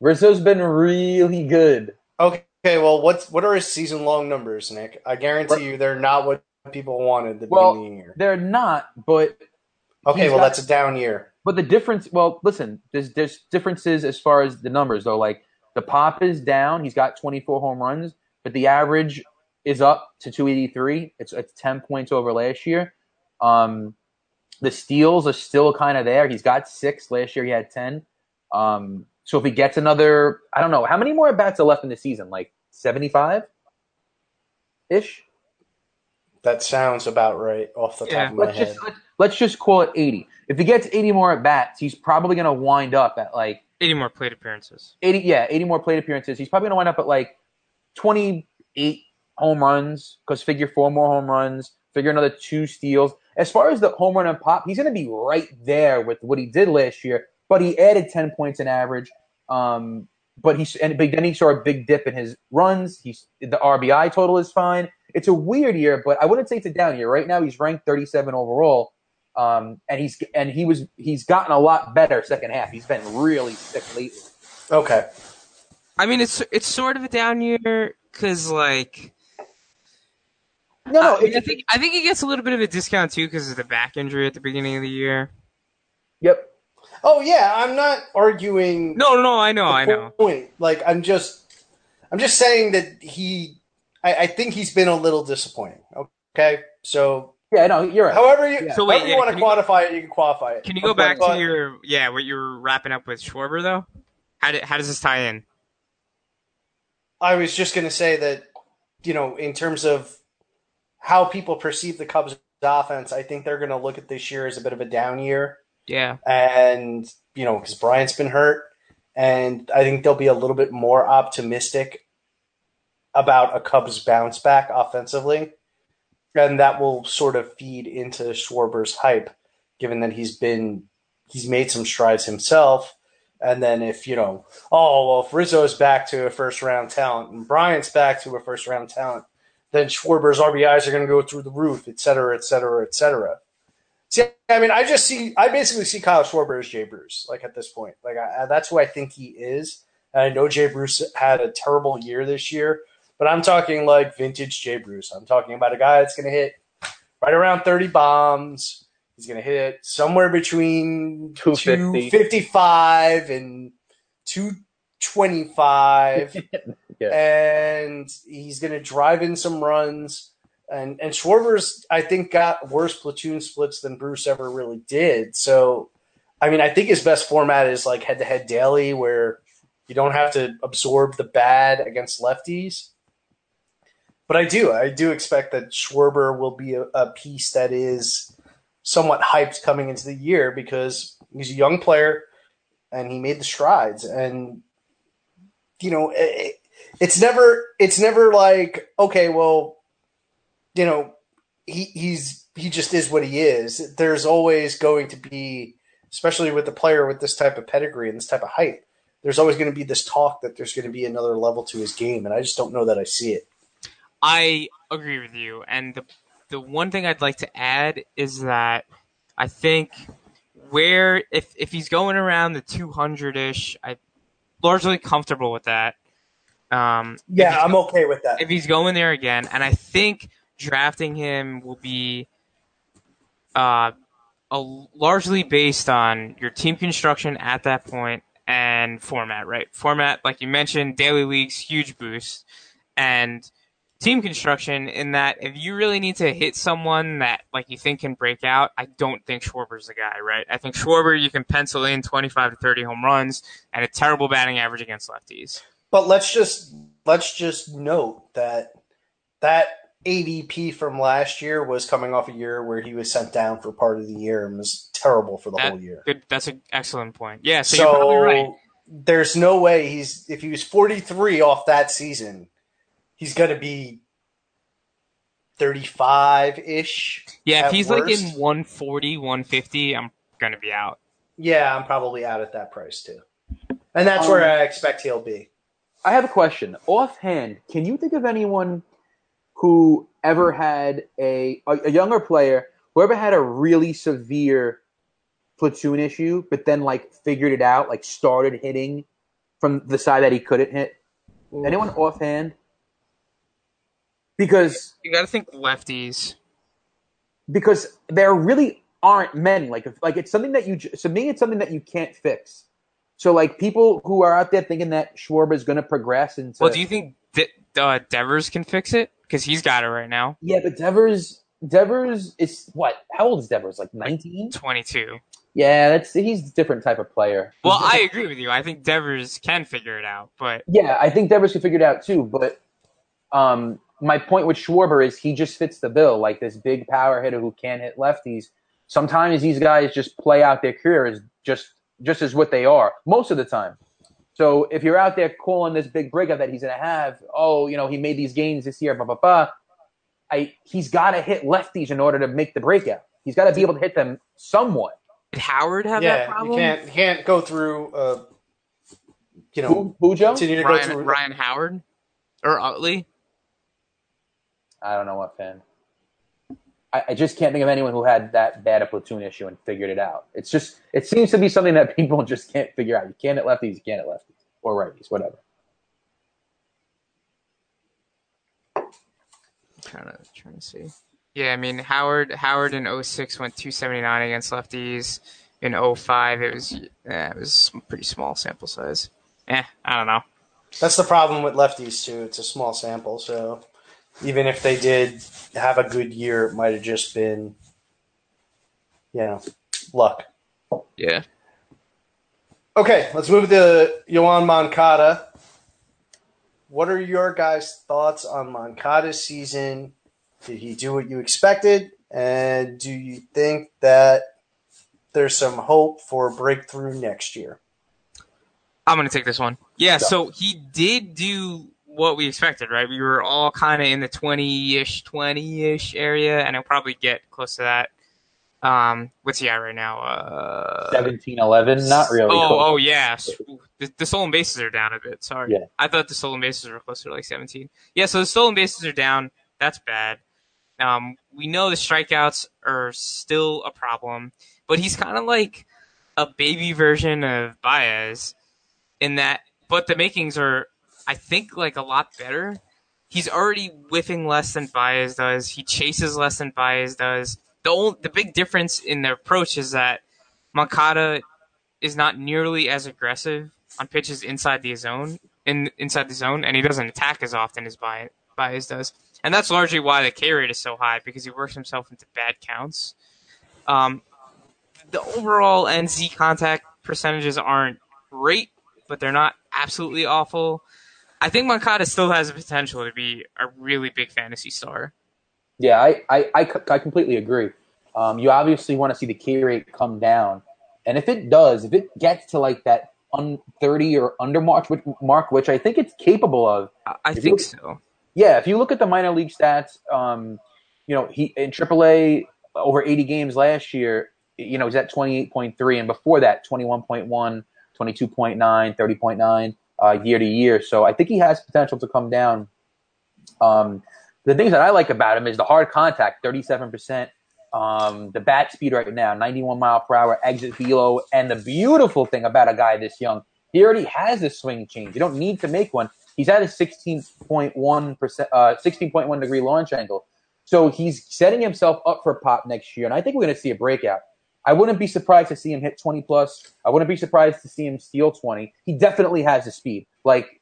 Rizzo's been really good. okay, well, what's what are his season long numbers, Nick? I guarantee you they're not what people wanted at the Well, beginning year. they're not, but Okay, well, got- that's a down year. But the difference, well, listen, there's there's differences as far as the numbers though. Like the pop is down; he's got 24 home runs, but the average is up to 283. It's it's 10 points over last year. Um, the steals are still kind of there. He's got six last year. He had 10. Um, so if he gets another, I don't know how many more bats are left in the season, like 75 ish. That sounds about right off the Yeah, top of my Let's head. just let's, let's just call it 80. If he gets 80 more at bats, he's probably going to wind up at like 80 more plate appearances. 80 yeah 80 more plate appearances he's probably going to wind up at like 28 home runs because figure four more home runs figure another two steals as far as the home run and pop he's going to be right there with what he did last year but he added 10 points in average um, but he's and but then he saw a big dip in his runs he's the rbi total is fine it's a weird year but i wouldn't say it's a down year right now he's ranked 37 overall um, and he's and he was he's gotten a lot better second half he's been really sick lately Okay. I mean, it's it's sort of a down year because like no no I, mean, I think I think he gets a little bit of a discount too because of the back injury at the beginning of the year. yep Oh yeah, I'm not arguing. No, no, I know, I know. Point. Like I'm just, I'm just saying that he, I, I think he's been a little disappointing. Okay, so Yeah, no, you're right. however you, So wait, however you want to can you- quantify it, you can qualify it. Can you go But- back but- to your yeah what you were wrapping up with Schwarber though? How did how does this tie in? I was just going to say that, you know, in terms of how people perceive the Cubs offense, I think they're going to look at this year as a bit of a down year. Yeah, And, you know, because Bryant's been hurt. and I think they'll be a little bit more optimistic about a Cubs bounce back offensively, and that will sort of feed into Schwarber's hype, given that he's been he's made some strides himself. And then if you know, oh well, if Rizzo's back to a first round talent and Bryant's back to a first round talent, then Schwarber's RBIs are going to go through the roof, et cetera, et cetera, et cetera. See, I mean, I just see, I basically see Kyle Schwarber as Jay Bruce, like at this point. Like, I, that's who I think he is. And I know Jay Bruce had a terrible year this year, but I'm talking like vintage Jay Bruce. I'm talking about a guy that's going to hit right around 30 bombs. He's going to hit somewhere between 250. 255 and 225. Yeah. And he's going to drive in some runs. And and Schwarber's, I think, got worse platoon splits than Bruce ever really did. So, I mean, I think his best format is like head to head daily, where you don't have to absorb the bad against lefties. But I do, I do expect that Schwarber will be a, a piece that is somewhat hyped coming into the year because he's a young player and he made the strides. And you know, it, it's never, it's never like okay, well you know, he he's he just is what he is. There's always going to be, especially with the player with this type of pedigree and this type of height, there's always going to be this talk that there's going to be another level to his game, and I just don't know that I see it. I agree with you, and the the one thing I'd like to add is that I think where if if he's going around the 200 ish, I'm largely comfortable with that. Um, Yeah, I'm okay with that. if he's going there again, and I think drafting him will be uh, a, largely based on your team construction at that point and format, right? Format, like you mentioned, daily leagues, huge boost, and team construction in that if you really need to hit someone that like you think can break out, I don't think Schwarber's the guy, right? I think Schwarber you can pencil in 25 to 30 home runs and a terrible batting average against lefties. But let's just let's just note that that ADP from last year was coming off a year where he was sent down for part of the year and was terrible for the That- whole year. Good, that's an excellent point. Yeah, so, you're probably right. there's no way he's if he was 43 off that season, he's going to be 35 ish. Yeah, if at he's like in 140, 150, I'm gonna be out. Yeah, I'm probably out at that price too. And that's where Um, I expect he'll be. I have a question. Offhand, can you think of anyone who ever had a, a a younger player who ever had a really severe platoon issue, but then like figured it out, like started hitting from the side that he couldn't hit? Anyone offhand? Because You got to think lefties. because there really aren't many. Like if, like it's something that you to me it's something that you can't fix. So like people who are out there thinking that Schwarber is going to progress into Well, do you think De- uh, Devers can fix it? Because he's got it right now, Yeah, but Devers Devers is what? How old is Devers? Like nineteen? 22. Yeah, that's he's a different type of player. Well, I agree with you. I think Devers can figure it out, but yeah, I think Devers can figure it out too. But um, my point with Schwarber is he just fits the bill, like this big power hitter who can't hit lefties. Sometimes these guys just play out their career as just just as what they are most of the time. So if you're out there calling this big breakout that he's going to have, oh, you know, he made these gains this year, blah blah blah. I he's got to hit lefties in order to make the breakout. He's got to be able to hit them somewhat. did Howard have that Yeah, you problem? can't you can't go through uh you know Who, who Joe? continue to go Ryan, through Ryan Howard or Utley? I don't know what fan. I, I just can't think of anyone who had that bad a platoon issue and figured it out. It's just it seems to be something that people just can't figure out. You can't at lefties, you can't at lefties or righties, whatever. trying to trying to see. Yeah, I mean Howard Howard in 06 went 279 against lefties. In 05 it was eh, it was pretty small sample size. Eh, I don't know. That's the problem with lefties too. It's a small sample, so even if they did have a good year, it might have just been, you know, luck. Yeah. Okay, let's move to Yoan Moncada. What are your guys' thoughts on Moncada's season? Did he do what you expected? And do you think that there's some hope for a breakthrough next year? I'm gonna take this one. Yeah, so he did do what we expected, right? We were all kind of in the 20-ish, 20-ish area, and I'll probably get close to that. Um, what's he at right now? Uh, 17, 11, not really. Oh, close. oh yeah. The, the stolen bases are down a bit. Sorry. Yeah. I thought the stolen bases were closer to like 17. Yeah, so the stolen bases are down. That's bad. Um, we know the strikeouts are still a problem, but he's kind of like a baby version of Baez in that, but the makings are, I think, like a lot better. He's already whiffing less than Baez does. He chases less than Baez does. The only, the big difference in their approach is that Moncada is not nearly as aggressive on pitches inside the zone, in inside the zone, and he doesn't attack as often as Baez, Baez does. And that's largely why the K rate is so high because he works himself into bad counts. Um, the overall NZ contact percentages aren't great, but they're not absolutely awful. I think Moncada still has the potential to be a really big fantasy star. Yeah, I I I completely agree. Um, you obviously want to see the K rate come down. And if it does, if it gets to like that un 30 or under mark, which, mark, which I think it's capable of, I, I If think look- so. yeah, if you look at the minor league stats, um, you know, he in AAA over 80 games last year, you know, he's at 28.3, and before that, 21.1, 22.9, 30.9 uh, year to year. So I think he has potential to come down. Um, the things that I like about him is the hard contact, 37%. Um, the bat speed right now, 91 mile per hour exit velo, and the beautiful thing about a guy this young, he already has a swing change. You don't need to make one. He's at a 16.1 percent, uh, 16.1 degree launch angle, so he's setting himself up for pop next year. And I think we're going to see a breakout. I wouldn't be surprised to see him hit 20 plus. I wouldn't be surprised to see him steal 20. He definitely has the speed. Like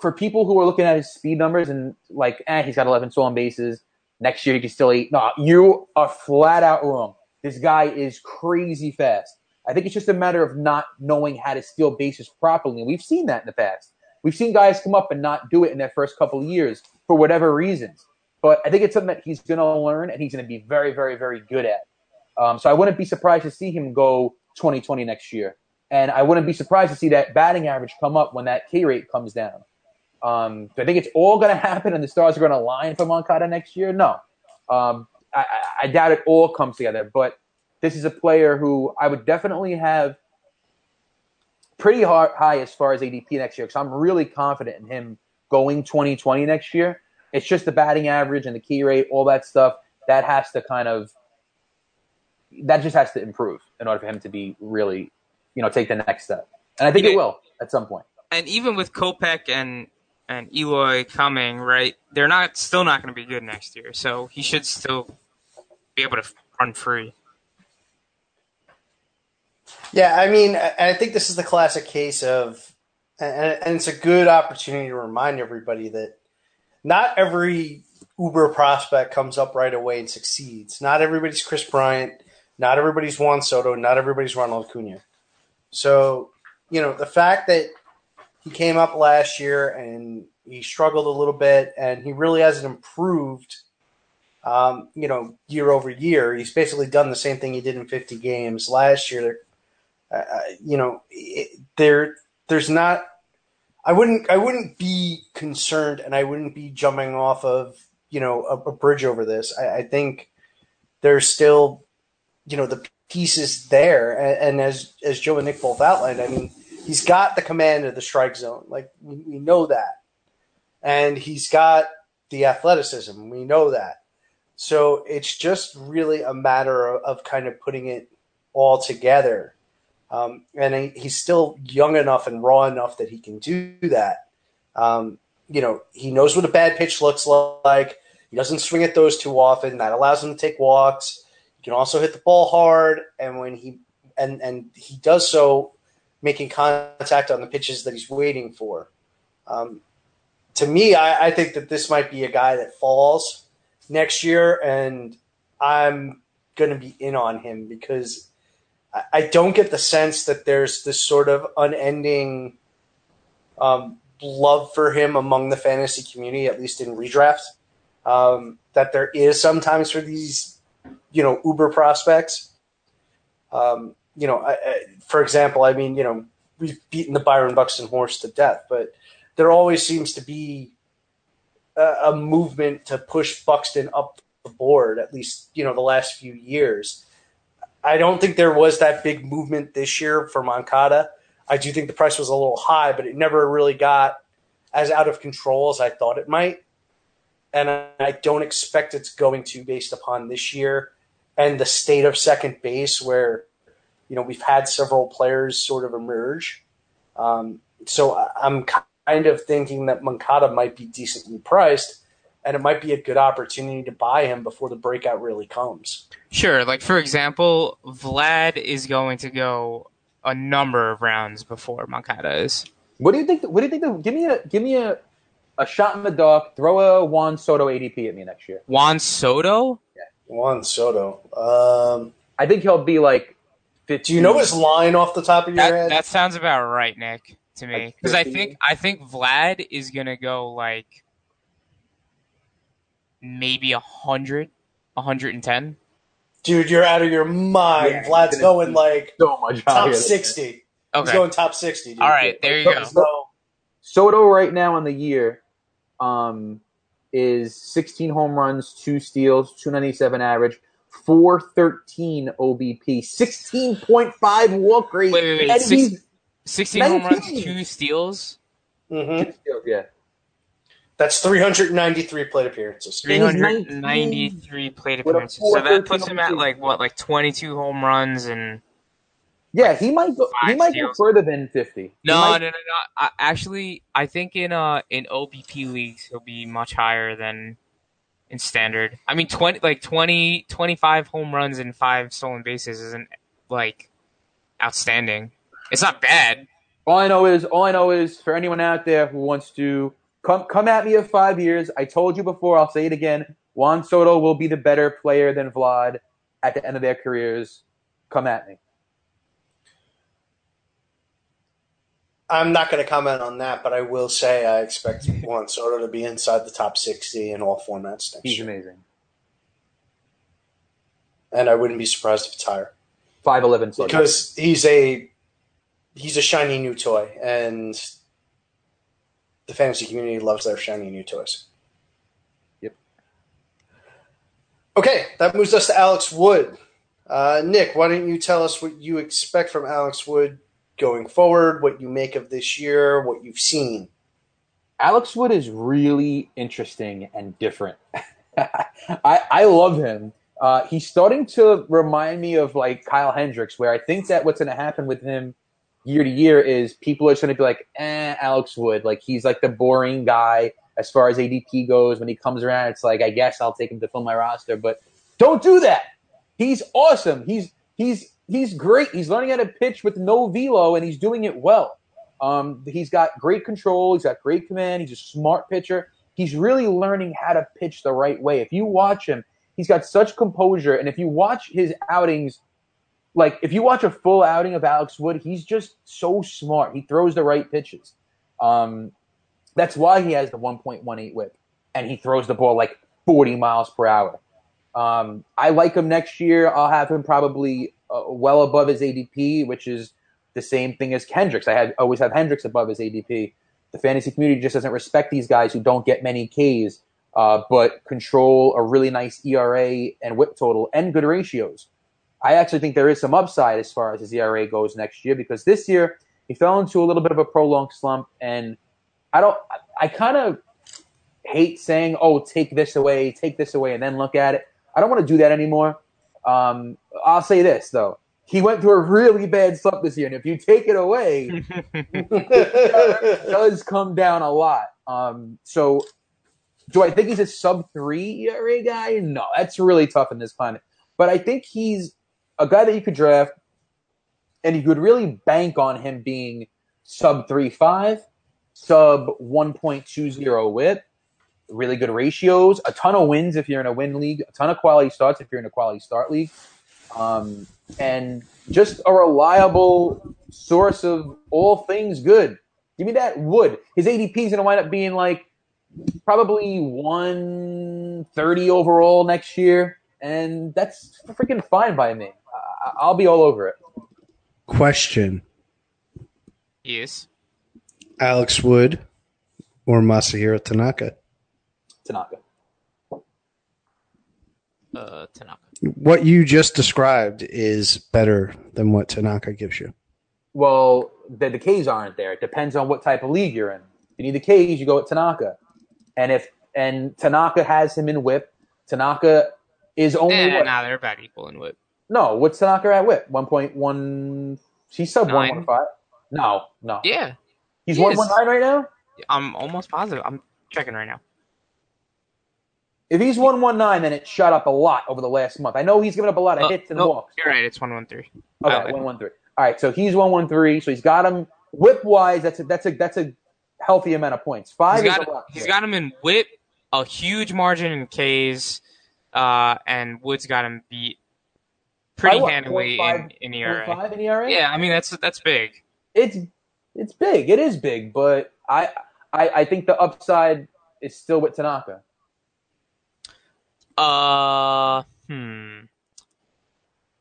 for people who are looking at his speed numbers and like, eh, he's got 11 stolen bases. Next year he can still eat. No, you are flat out wrong. This guy is crazy fast. I think it's just a matter of not knowing how to steal bases properly. And we've seen that in the past. We've seen guys come up and not do it in their first couple of years for whatever reasons. But I think it's something that he's going to learn and he's going to be very, very, very good at. Um, so I wouldn't be surprised to see him go 2020 next year. And I wouldn't be surprised to see that batting average come up when that K rate comes down. Um, do I think it's all going to happen and the stars are going to align for Moncada next year? No. Um, I, I, doubt it all comes together. But this is a player who I would definitely have pretty high as far as ADP next year because I'm really confident in him going 2020 next year. It's just the batting average and the K rate, all that stuff that has to kind of that just has to improve in order for him to be really, you know, take the next step. And I think Yeah. it will at some point. And even with Kopech and and Eloy coming, right? They're not still not going to be good next year. So he should still be able to run free. Yeah, I mean, I I think this is the classic case of, and, and it's a good opportunity to remind everybody that not every Uber prospect comes up right away and succeeds. Not everybody's Kris Bryant. Not everybody's Juan Soto. Not everybody's Ronald Acuna. So, you know, the fact that he came up last year and he struggled a little bit and he really hasn't improved, um, you know, year over year. He's basically done the same thing he did in 50 games last year. Uh, you know, it, there, there's not. I wouldn't. I wouldn't be concerned, and I wouldn't be jumping off of you know a, a bridge over this. I, I think there's still, you know, the pieces there, and, and as as Joe and Nick both outlined, I mean, he's got the command of the strike zone. Like we, know that, and he's got the athleticism. We know that. So it's just really a matter of, of kind of putting it all together. Um, and he, he's still young enough and raw enough that he can do that. Um, you know, he knows what a bad pitch looks like. He doesn't swing at those too often. That allows him to take walks. Can also hit the ball hard, and when he and and he does so, making contact on the pitches that he's waiting for. Um, to me, I, I think that this might be a guy that falls next year, and I'm going to be in on him because I, I don't get the sense that there's this sort of unending um, love for him among the fantasy community, at least in redraft. Um, that there is sometimes for these, you know, Uber prospects. Um, you know, I, I, for example, I mean, you know, we've beaten the Byron Buxton horse to death, but there always seems to be a, a movement to push Buxton up the board. At least you know the last few years. I don't think there was that big movement this year for Moncada. I do think the price was a little high, but it never really got as out of control as I thought it might. And I don't expect it's going to based upon this year and the state of second base where, you know, we've had several players sort of emerge. Um, so I- I'm kind of thinking that Moncada might be decently priced and it might be a good opportunity to buy him before the breakout really comes. Sure, like for example, Vlad is going to go a number of rounds before Moncada is. What do you think? What do you think? The, give me a give me a a shot in the dark. Throw a Juan Soto ADP at me next year. Juan Soto? Juan Soto. Um, I think he'll be like. 15. do you know his line off the top of your That, head? that sounds about right, Nick, to me. Like Because I think I think Vlad is gonna go like maybe a hundred, a hundred and ten. Dude, you're out of your mind. Yeah, Vlad's gonna going like so much top higher. 60. He's Okay. going top 60. Dude. All right, there you go. So, Soto right now in the year, um, is 16 home runs, two steals, 297 average, 413 OBP, 16.5 walk rate. Wait, wait, wait, six- he's- Sixteen home runs, two steals, Mm-hmm. yeah. That's 393 plate appearances. three hundred and ninety-three plate appearances. So that puts him at like what, like twenty-two home runs and Yeah, he might go. He might go further than 50. No, might- no, no, no. I, actually, I think in uh in OBP leagues he'll be much higher than in standard. I mean, twenty like 20, 25 home runs and five stolen bases isn't like outstanding. It's not bad. All I know is, all I know is, for anyone out there who wants to come, come at me in five years. I told you before. I'll say it again. Juan Soto will be the better player than Vlad at the end of their careers. Come at me. I'm not going to comment on that, but I will say I expect Juan Soto to be inside the top 60 in all formats next He's year. amazing. And I wouldn't be surprised if it's higher. Five eleven. So Because he's a he's a shiny new toy and the fantasy community loves their shiny new toys. Yep. Okay, that moves us to Alex Wood. Uh, Nick, why don't you tell us what you expect from Alex Wood going forward, what you make of this year, what you've seen? Alex Wood is really interesting and different. I I love him. Uh, he's starting to remind me of like Kyle Hendricks, where I think that what's going to happen with him year to year is people are just going to be like, eh, Alex Wood. Like he's like the boring guy as far as ADP goes. When he comes around, it's like I guess I'll take him to fill my roster, but don't do that. He's awesome. He's he's he's great. He's learning how to pitch with no velo, and he's doing it well. Um, he's got great control. He's got great command. He's a smart pitcher. He's really learning how to pitch the right way. If you watch him, he's got such composure. And if you watch his outings, like if you watch a full outing of Alex Wood, he's just so smart. He throws the right pitches. Um, that's why he has the 1.18 whip, and he throws the ball like 40 miles per hour. Um, I like him next year. I'll have him probably uh, well above his ADP, which is the same thing as Hendricks. I had always have Hendricks above his ADP. The fantasy community just doesn't respect these guys who don't get many Ks, uh, but control a really nice ERA and whip total and good ratios. I actually think there is some upside as far as his ERA goes next year because this year he fell into a little bit of a prolonged slump, and I don't. I, I kind of hate saying, "Oh, take this away, take this away," and then look at it. I don't want to do that anymore. Um, I'll say this though: he went through a really bad slump this year, and if you take it away, it does come down a lot. Um, so, do I think he's a sub three ERA guy? No, that's really tough in this climate. But I think he's a guy that you could draft, and you could really bank on him being sub three five, sub one point two zero whip, really good ratios, a ton of wins if you're in a win league, a ton of quality starts if you're in a quality start league, um, and just a reliable source of all things good. Give me that wood. His ADP is going to wind up being like probably 130 overall next year, and that's freaking fine by me. I- I'll be all over it. Question. Yes. Alex Wood or Masahiro Tanaka. Tanaka. Uh, Tanaka. What you just described is better than what Tanaka gives you. Well, the, the K's aren't there. It depends on what type of league you're in. If you need the K's, you go with Tanaka. And if and Tanaka has him in whip, Tanaka is only Eh, what? nah, they're about equal in whip. No, what's Tanaka at whip? One point one. He's sub one Nine. one five. No, no. Yeah, he's he one is. one nine right now. I'm almost positive. I'm checking right now. If he's one one nine, then it shot up a lot over the last month. I know he's given up a lot of Oh, hits and nope, walks. You're right. It's one one three. Okay, one one three. All right, so he's one one three. So he's got him whip wise. That's a that's a that's a healthy amount of points. Five He's is got, he's got him in whip, a huge margin in K's, uh, and Woods got him beat pretty what, handily in, in ERA. in ERA. Yeah, I mean that's that's big. it's it's big. It is big, but I I, I think the upside is still with Tanaka. Uh, hmm.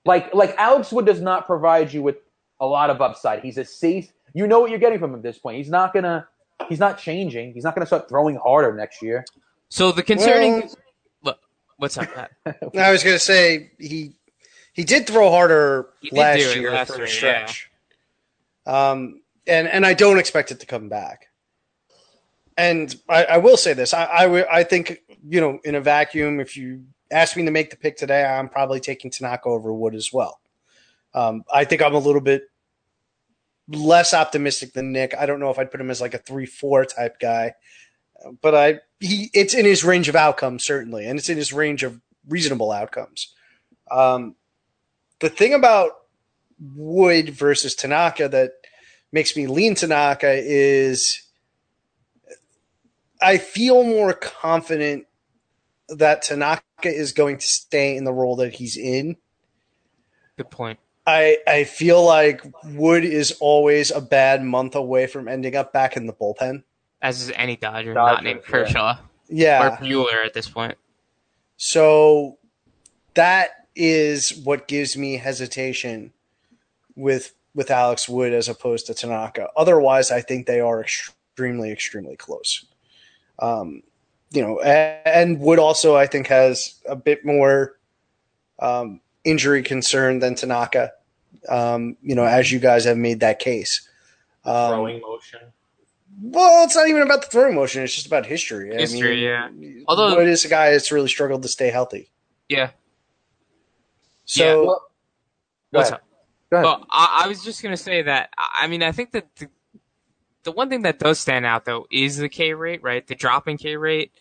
Like like Alex Wood does not provide you with a lot of upside. He's a safe. You know what you're getting from him at this point. He's not gonna. He's not changing. He's not gonna start throwing harder next year. So the concerning. Well- Look, what's up, Pat? I was going to say he he did throw harder He did last year last for year, a stretch. Um, and and I don't expect it to come back. And I, I will say this: I, I I think you know, in a vacuum, if you ask me to make the pick today, I'm probably taking Tanaka over Wood as well. Um, I think I'm a little bit less optimistic than Nick. I don't know if I'd put him as like a three four type guy, but I he it's in his range of outcomes certainly, and it's in his range of reasonable outcomes. Um, the thing about Wood versus Tanaka that makes me lean Tanaka is I feel more confident that Tanaka is going to stay in the role that he's in. Good point. I I feel like Wood is always a bad month away from ending up back in the bullpen. As is any Dodger, Dodger, not named yeah. Kershaw Yeah. or Buehler at this point. So that is what gives me hesitation with with Alex Wood as opposed to Tanaka. Otherwise, I think they are extremely, extremely close. Um, you know, and, and Wood also I think has a bit more um, injury concern than Tanaka. Um, you know, as you guys have made that case. Um, Throwing motion. well, it's not even about the throwing motion; it's just about history. History, I mean, yeah. Although- Wood is a guy that's really struggled to stay healthy. Yeah. So Yeah. Well, Go What's ahead. up? Go ahead. Well, I, I was just gonna say that. I I mean, I think that the, the one thing that does stand out though is the K rate, right? The drop in K rate,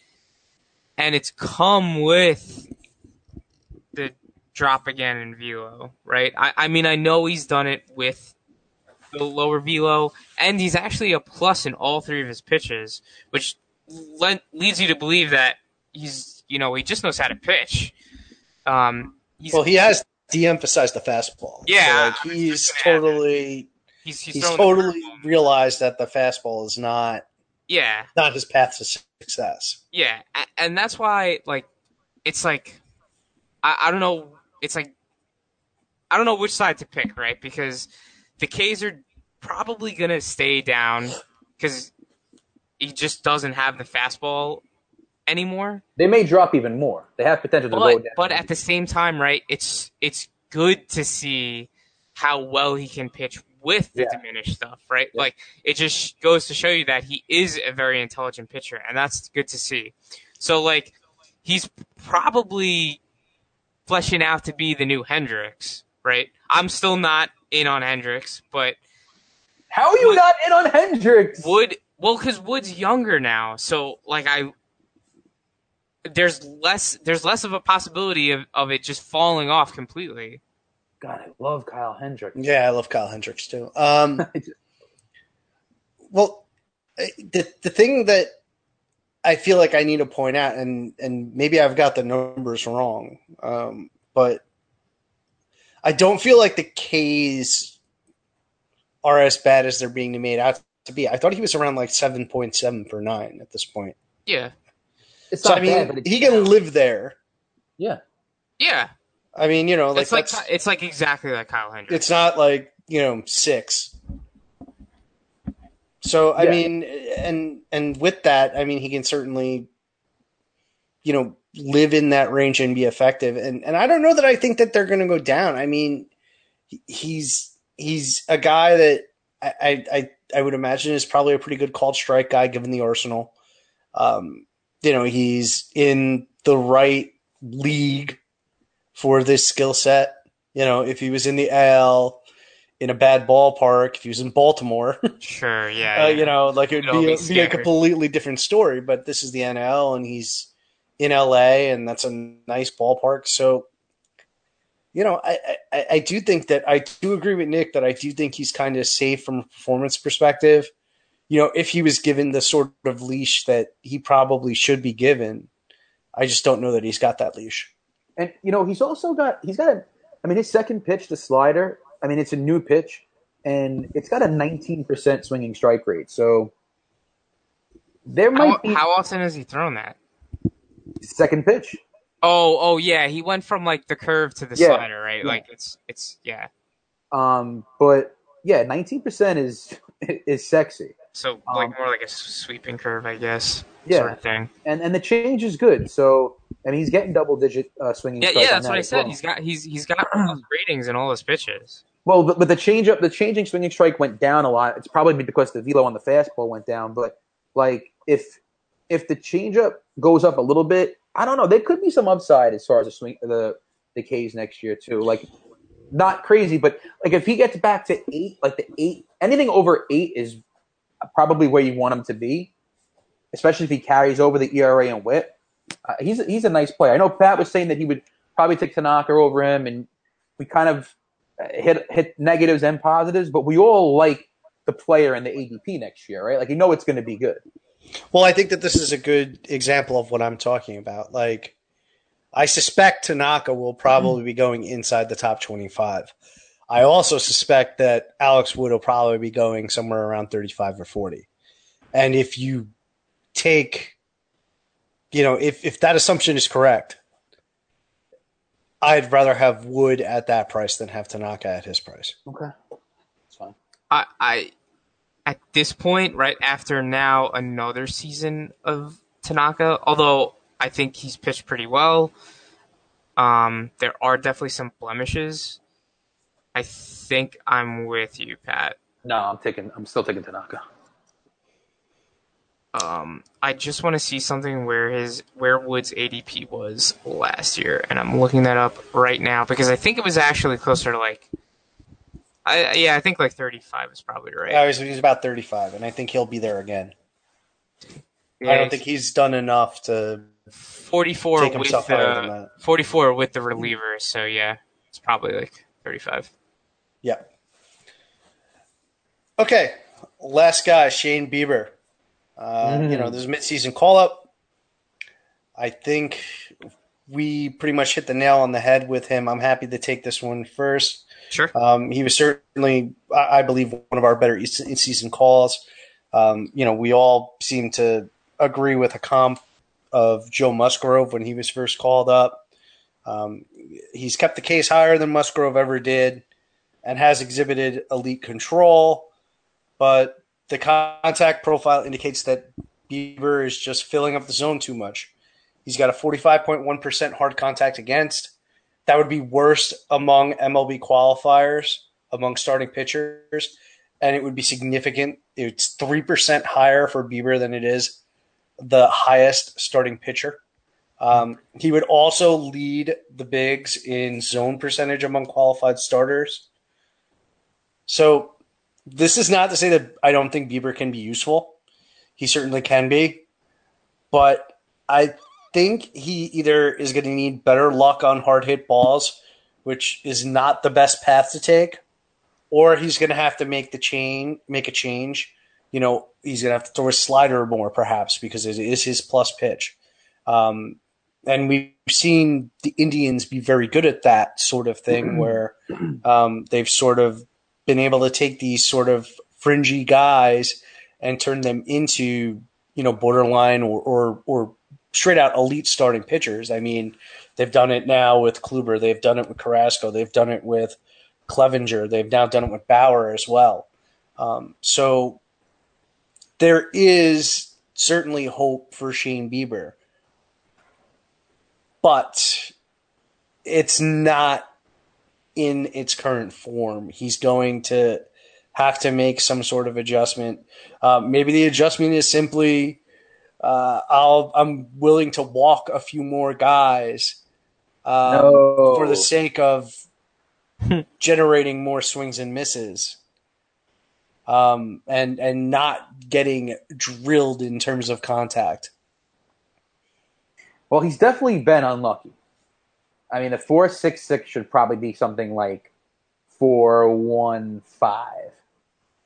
and it's come with the drop again in velo, right? I, I mean, I know he's done it with the lower velo, and he's actually a plus in all three of his pitches, which le- leads you to believe that he's, you know, he just knows how to pitch. Um, Well, he has de-emphasized the fastball. Yeah, So, like, he's totally he's, he's, he's totally realized that the fastball is not yeah. not his path to success. Yeah, and that's why like it's like I, I don't know. It's like I don't know which side to pick, right? Because the K's are probably gonna stay down because he just doesn't have the fastball anymore. They may drop even more. They have potential to go down. but at the same time, right? It's it's good to see how well he can pitch with the Yeah. diminished stuff, right? Like it just goes to show you that he is a very intelligent pitcher, and that's good to see. So like he's probably fleshing out to be the new Hendricks, right? I'm still not in on Hendricks, but How are you Wood- not in on Hendricks? Wood, well, because Wood's younger now, so like I, there's less, there's less of a possibility of, of it just falling off completely. God, I love Kyle Hendricks. Yeah, I love Kyle Hendricks too. Um, well, the the thing that I feel like I need to point out, and and maybe I've got the numbers wrong, um, but I don't feel like the K's are as bad as they're being made out to be. I thought he was around like seven point seven per nine at this point. Yeah, It's So not I mean, bad, but it's, he can live there. yeah. yeah. I mean, you know, like it's like that's, it's like exactly like Kyle Hendricks. it's not like you know six. So I Yeah. mean, and and with that, I mean, he can certainly, you know, live in that range and be effective. And and I don't know that I think that they're going to go down. I mean, he's he's a guy that I I I, I would imagine is probably a pretty good called strike guy given the arsenal. Um, you know, he's in the right league for this skill set. You know, if he was in the AL in a bad ballpark, if he was in Baltimore, Sure, yeah. uh, yeah. you know, like it would be, be a, be a completely different story. But this is the NL, and he's in LA, and that's a nice ballpark. So, you know, I, I, I do think that I do agree with Nick that I do think he's kind of safe from a performance perspective. You know, if he was given the sort of leash that he probably should be given, I just don't know that he's got that leash. And you know, he's also got he's got a I mean his second pitch, the slider, I mean it's a new pitch and it's got a 19% swinging strike rate. So there might How, be how often has he thrown that? second pitch. Oh, oh yeah, he went from like the curve to the Yeah, slider, right? yeah. Like it's it's yeah. Um but yeah, 19% is is sexy. So like Um, more like a sweeping curve, I guess. Yeah. Sort of thing. And and the change is good. So I mean he's getting double digit uh, swinging Yeah, yeah, that's that what I said. well. He's got he's he's got those ratings in all his pitches. Well, but, but the change up, the changing swinging strike went down a lot. It's probably because the velo on the fastball went down. But like if if the changeup goes up a little bit, I don't know. There could be some upside as far as the swing the the K's next year too. Like not crazy, but like if he gets back to eight, like the eight, anything over eight is probably where you want him to be. Especially if he carries over the ERA and WHIP. Uh, he's he's a nice player. I know Pat was saying that he would probably take Tanaka over him, and we kind of uh, hit hit negatives and positives, but we all like the player and the ADP next year, right? Like you know it's going to be good. Well, I think that this is a good example of what I'm talking about. Like, I suspect Tanaka will probably be going inside the top 25. I also suspect that Alex Wood will probably be going somewhere around 35 or 40. And if you take, you know, if, if that assumption is correct, I'd rather have Wood at that price than have Tanaka at his price. Okay, that's fine. I, I at this point, right after now another season of Tanaka, although I think he's pitched pretty well. Um, there are definitely some blemishes. I think I'm with you, Pat. No, I'm taking. I'm still taking Tanaka. Um, I just want to see something where his where Wood's ADP was last year, and I'm looking that up right now because I think it was actually closer to like, I yeah, I think like 35 is probably right. Yeah, he's, about 35, and I think he'll be there again. Yeah, I don't think he's done enough to 44 take with himself higher than uh, that. 44 with the relievers. So yeah, it's probably like 35. Yeah. Okay, last guy, Shane Bieber. Uh, You know, this is midseason call up. I think we pretty much hit the nail on the head with him. I'm happy to take this one first. Sure. Um, he was certainly, I I believe, one of our better in season calls. Um, you know, we all seem to agree with a comp of Joe Musgrove when he was first called up. Um, he's kept the K's higher than Musgrove ever did and has exhibited elite control, but the contact profile indicates that Bieber is just filling up the zone too much. He's got a 45.1% hard contact against. That would be worst among MLB qualifiers, among starting pitchers, and it would be significant. It's 3% higher for Bieber than it is the highest starting pitcher. Um, he would also lead the bigs in zone percentage among qualified starters. So this is not to say that I don't think Bieber can be useful. He certainly can be, but I think he either is going to need better luck on hard hit balls, which is not the best path to take, or he's going to have to make the chain, make a change. You know, he's going to have to throw a slider more, perhaps, because it is his plus pitch. Um, and we've seen the Indians be very good at that sort of thing, where um, they've sort of been able to take these sort of fringy guys and turn them into you know borderline or or, or straight out elite starting pitchers. I mean, they've done it now with Kluber, they've done it with Carrasco, they've done it with Clevinger, they've now done it with Bauer as well. Um, so there is certainly hope for Shane Bieber, but it's not in its current form. He's going to have to make some sort of adjustment. Uh, maybe the adjustment is simply uh, I'll I'm willing to walk a few more guys um, No. for the sake of generating more swings and misses. Um, and and not getting drilled in terms of contact. Well, he's definitely been unlucky. I mean, the four six six should probably be something like four one five.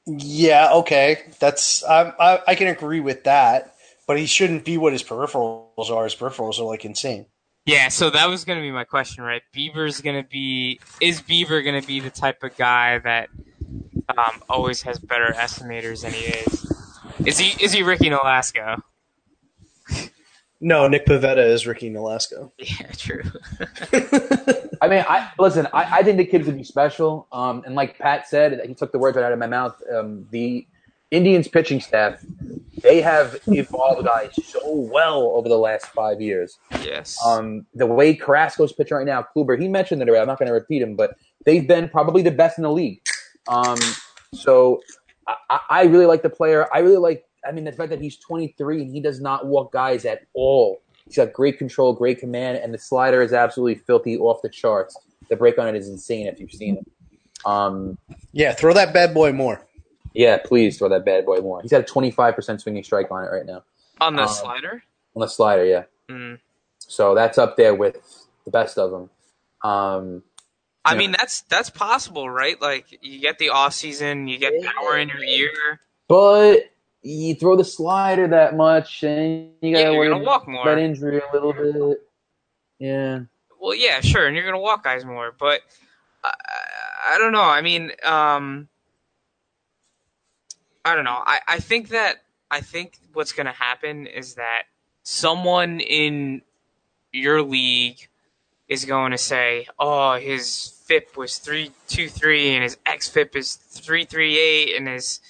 Yeah, okay, that's I, I I can agree with that, but he shouldn't be what his peripherals are. His peripherals are like insane. Yeah, so that was going to be my question, right? Bieber's going to be is Bieber going to be the type of guy that um, always has better estimators than he is? Is he is he Ricky Nolasco? No, Nick Pivetta is Ricky Nolasco. Yeah, true. I mean, I listen. I, I think the kid's gonna be special. Um, and like Pat said, he took the words right out of my mouth. Um, the Indians pitching staff, they have evolved guys so well over the last five years. yes. Um, the way Carrasco's pitching right now, Kluber, he mentioned it already. I'm not going to repeat him, but they've been probably the best in the league. Um, so I- I, I really like the player. I really like. I mean, the fact that he's 23 and he does not walk guys at all. He's got great control, great command, and the slider is absolutely filthy off the charts. The break on it is insane if you've seen it. Um, Yeah, throw that bad boy more. yeah, please throw that bad boy more. He's got a 25% swinging strike on it right now On the um, slider? on the slider. Yeah, Mm. so that's up there with the best of them. Um, I Yeah. mean, that's that's possible, right? Like you get the off season, you get power in your ear. But you throw the slider that much, and you gotta you're worry walk about more. that injury a little bit. Yeah, Well, yeah, sure, and you're gonna walk guys more, but I, I, I don't know. I mean, um, I don't know. I, I think that I think what's gonna happen is that someone in your league is going to say, "Oh, his FIP was three two three, and his XFIP is three three eight, and his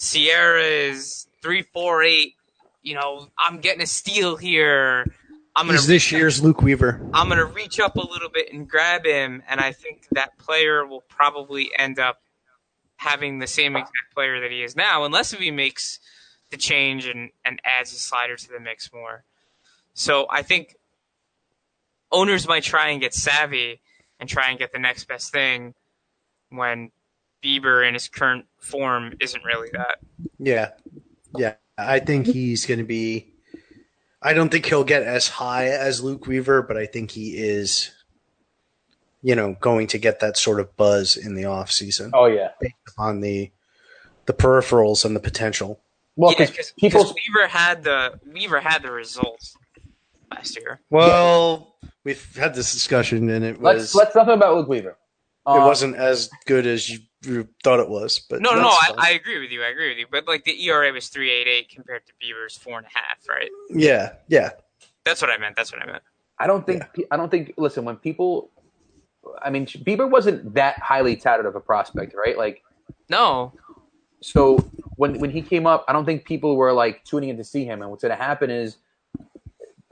SIERA is three four eight. You know, I'm getting a steal here. I'm gonna He's this year's Luke Weaver. I'm going to reach up a little bit and grab him, and I think that player will probably end up having the same exact player that he is now, unless if he makes the change and, and adds his slider to the mix more. So I think owners might try and get savvy and try and get the next best thing when Bieber in his current form isn't really that. Yeah, yeah. I think he's going to be. I don't think he'll get as high as Luke Weaver, but I think he is. You know, going to get that sort of buzz in the off season oh yeah. based upon the the peripherals and the potential. Well, yeah, because because Weaver had the Weaver had the results last year. Well, we've had this discussion, and it let's was let's nothing about Luke Weaver. it Um, wasn't as good as you, you thought it was. But No, no, no. I. I agree with you. I agree with you. But like the ERA was three eight eight compared to Bieber's four and a half, right? yeah, yeah, That's what I meant. That's what I meant. I don't think I don't think. Listen, when people, I mean, Bieber wasn't that highly touted of a prospect, right? Like, No, so when when he came up, I don't think people were like tuning in to see him. And what's going to happen is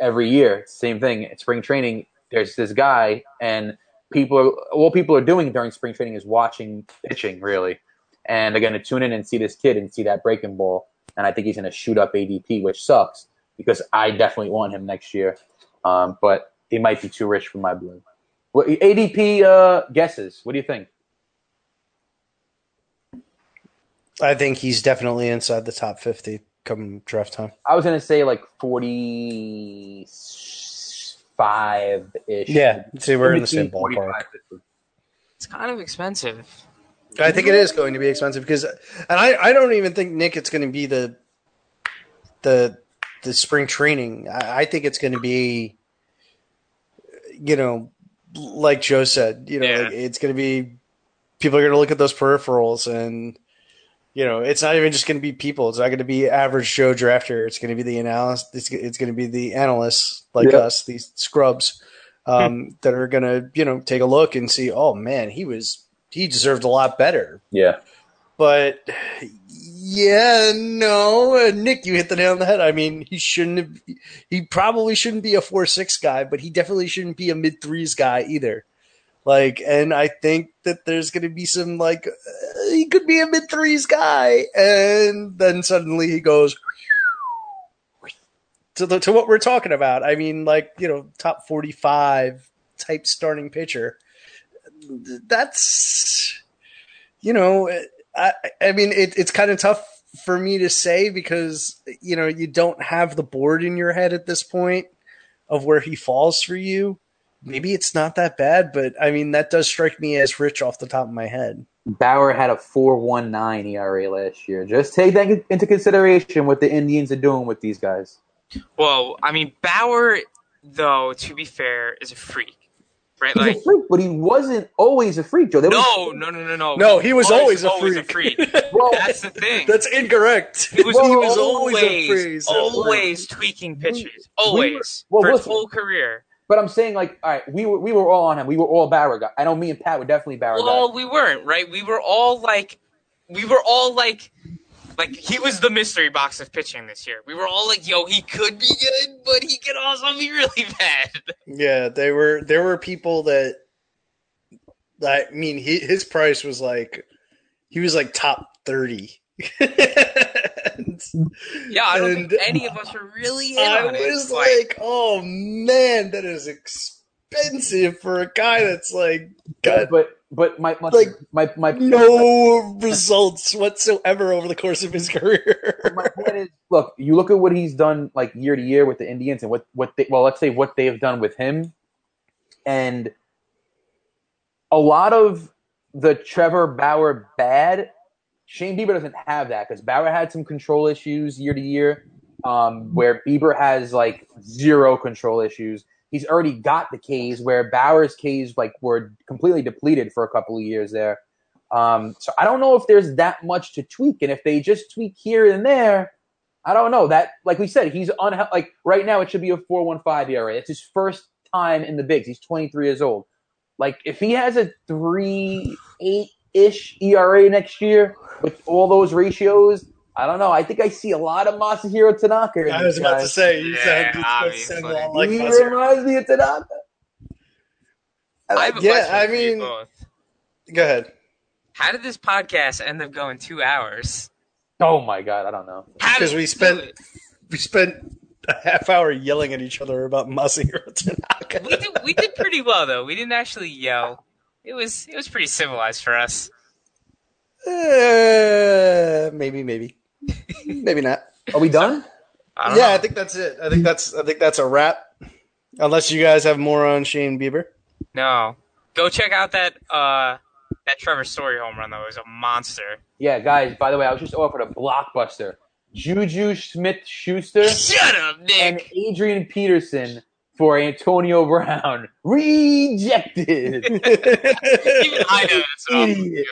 every year, same thing. At spring training, there's this guy, and people are what people are doing during spring training is watching pitching, really, and they're going to tune in and see this kid and see that breaking ball. And I think he's going to shoot up ADP, which sucks because I definitely want him next year. Um, but he might be too rich for my blood. What ADP uh, guesses? What do you think? I think he's definitely inside the top fifty come draft time. I was gonna say like forty five ish. Yeah, see, we're in the same ballpark. it's kind of expensive. I think it is going to be expensive because, and I, I don't even think Nick it's going to be the the the spring training. I, I think it's going to be, you know, like Joe said, you know, Yeah. like it's going to be people are going to look at those peripherals and. You know, it's not even just going to be people. It's not going to be average Joe drafter. It's going to be the analyst. It's, it's going to be the analysts like Yeah. us, these scrubs, um, that are going to, you know, take a look and see. Oh man, he was he deserved a lot better Yeah. but Yeah, no, uh, Nick, you hit the nail on the head. I mean, he shouldn't have. He probably shouldn't be a four six guy, but he definitely shouldn't be a mid threes guy either. Like, and I think that there's going to be some like uh, he could be a mid threes guy, and then suddenly he goes to the to what we're talking about. I mean, like you know, top forty five type starting pitcher. That's you know, I I mean, it, it's kind of tough for me to say because you know you don't have the board in your head at this point of where he falls for you. Maybe it's not that bad, but I mean that does strike me as rich off the top of my head. Bauer had a 4.19 ERA last year. Just take that into consideration what the Indians are doing with these guys. Well, I mean, Bauer, though, to be fair, is a freak, right? He's Like, a freak, but he wasn't always a freak, Joe. There was- no, no, no, no, no. No, he was always a a freak. freak. Well, That's the thing. That's incorrect. He was, Well, he he was was always, always a freak, so- always tweaking pitches, always well, for his whole career. But I'm saying, like, all right, we were we were all on him. We were all Bauer guys. I know me and Pat were definitely Bauer Well, guys. we weren't right. We were all like, we were all like, like he was the mystery box of pitching this year. We were all like, yo, he could be good, but he could also be really bad. Yeah, they were. There were people that. I mean, he, his price was like, he was like top thirty. Yeah, I don't And think any of us are really in I on it. was like, oh man, that is expensive for a guy that's like got but but my my Like, my my, no results whatsoever over the course of his mm-hmm. career. my point is, look, you look at what he's done like year to year with the Indians and what what they well, let's say what they've done with him, and a lot of the Trevor Bauer bad. Shane Bieber doesn't have that because Bauer had some control issues year to year, um, where Bieber has like zero control issues. He's already got the K's where Bauer's K's like were completely depleted for a couple of years there. Um, so I don't know if there's that much to tweak, and if they just tweak here and there, I don't know. That like we said, he's unhe- like right now it should be a four one five ERA. It's his first time in the bigs. He's twenty three years old. Like if he has a three eight ish ERA next year with all those ratios, I don't know. I think I see a lot of Masahiro Tanaka. in I was about guy. to say, you Yeah, sound, you sound obviously. a lot like he Mazir. reminds me of Tanaka. I have a Yeah, question I for you mean- both. Go ahead. How did this podcast end up going two hours? Oh my god, I don't know. How Because we spent it? we spent a half hour yelling at each other about Masahiro Tanaka. we did we did pretty well though. We didn't actually yell. It was it was pretty civilized for us. Uh, maybe, maybe, maybe not. Are we done? I Yeah, know. I think that's it. I think that's I think that's a wrap. Unless you guys have more on Shane Bieber. No. Go check out that uh that Trevor Story home run though. It was a monster. Yeah, guys. By the way, I was just offered a blockbuster. Juju Smith Schuster Shut up, Nick. and Adrian Peterson for Antonio Brown. Rejected. Even I know that's an awful Idiot. deal.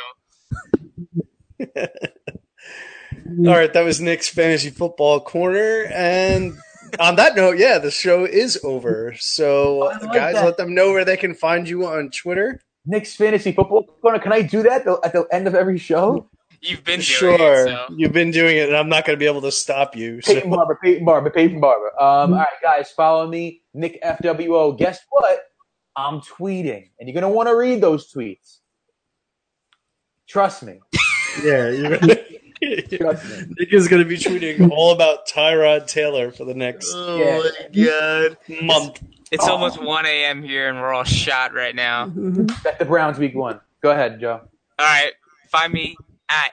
All right, that was Nick's fantasy football corner, and on that note, yeah, the show is over. So, like guys, that. let them know where they can find you on Twitter. Nick's fantasy football corner. Can I do that at the end of every show? You've been doing Sure, it, so. you've been doing it, and I'm not going to be able to stop you. So. Peyton Barber, Peyton Barber, Peyton Barber. Um, all right, guys, follow me, Nick FWO. Guess what? I'm tweeting, and you're gonna want to read those tweets. Trust me. Yeah, you're Trust me. Nick is going to be tweeting all about Tyrod Taylor for the next oh Yeah. month. It's almost 1 a.m. here, and we're all shot right now. Bet the Browns week one. Go ahead, Joe. All right, find me at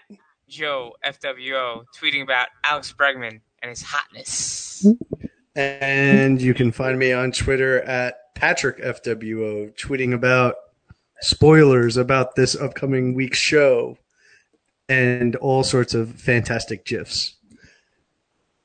Joe FWO tweeting about Alex Bregman and his hotness. And you can find me on Twitter at Patrick FWO, tweeting about spoilers about this upcoming week's show and all sorts of fantastic GIFs.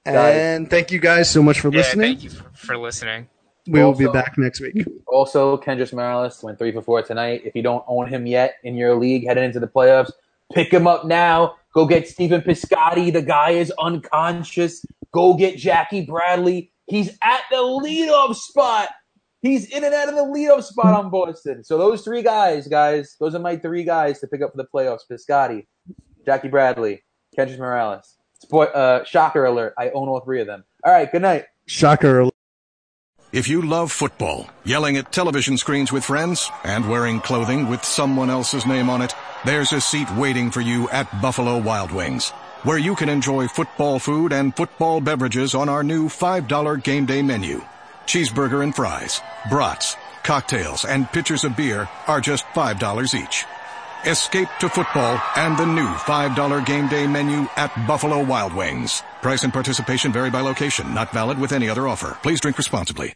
And thank you guys so much for Yeah, listening. thank you for, for listening. We will be back next week. Also, Kendrys Morales went three for four tonight. If you don't own him yet in your league heading into the playoffs, pick him up now. Go get Stephen Piscotty. The guy is unconscious. Go get Jackie Bradley. He's at the leadoff spot. He's in and out of the leadoff spot on Boston. So those three guys, guys, those are my three guys to pick up for the playoffs. Piscotty, Jackie Bradley, Kendrys Morales. Spoil, uh, shocker alert! I own all three of them. All right, good night. Shocker. alert. If you love football, yelling at television screens with friends, and wearing clothing with someone else's name on it, there's a seat waiting for you at Buffalo Wild Wings, where you can enjoy football food and football beverages on our new $5 game day menu. Cheeseburger and fries, brats, cocktails, and pitchers of beer are just $5 each. Escape to football and the new $5 game day menu at Buffalo Wild Wings. Price and participation vary by location, not valid with any other offer. Please drink responsibly.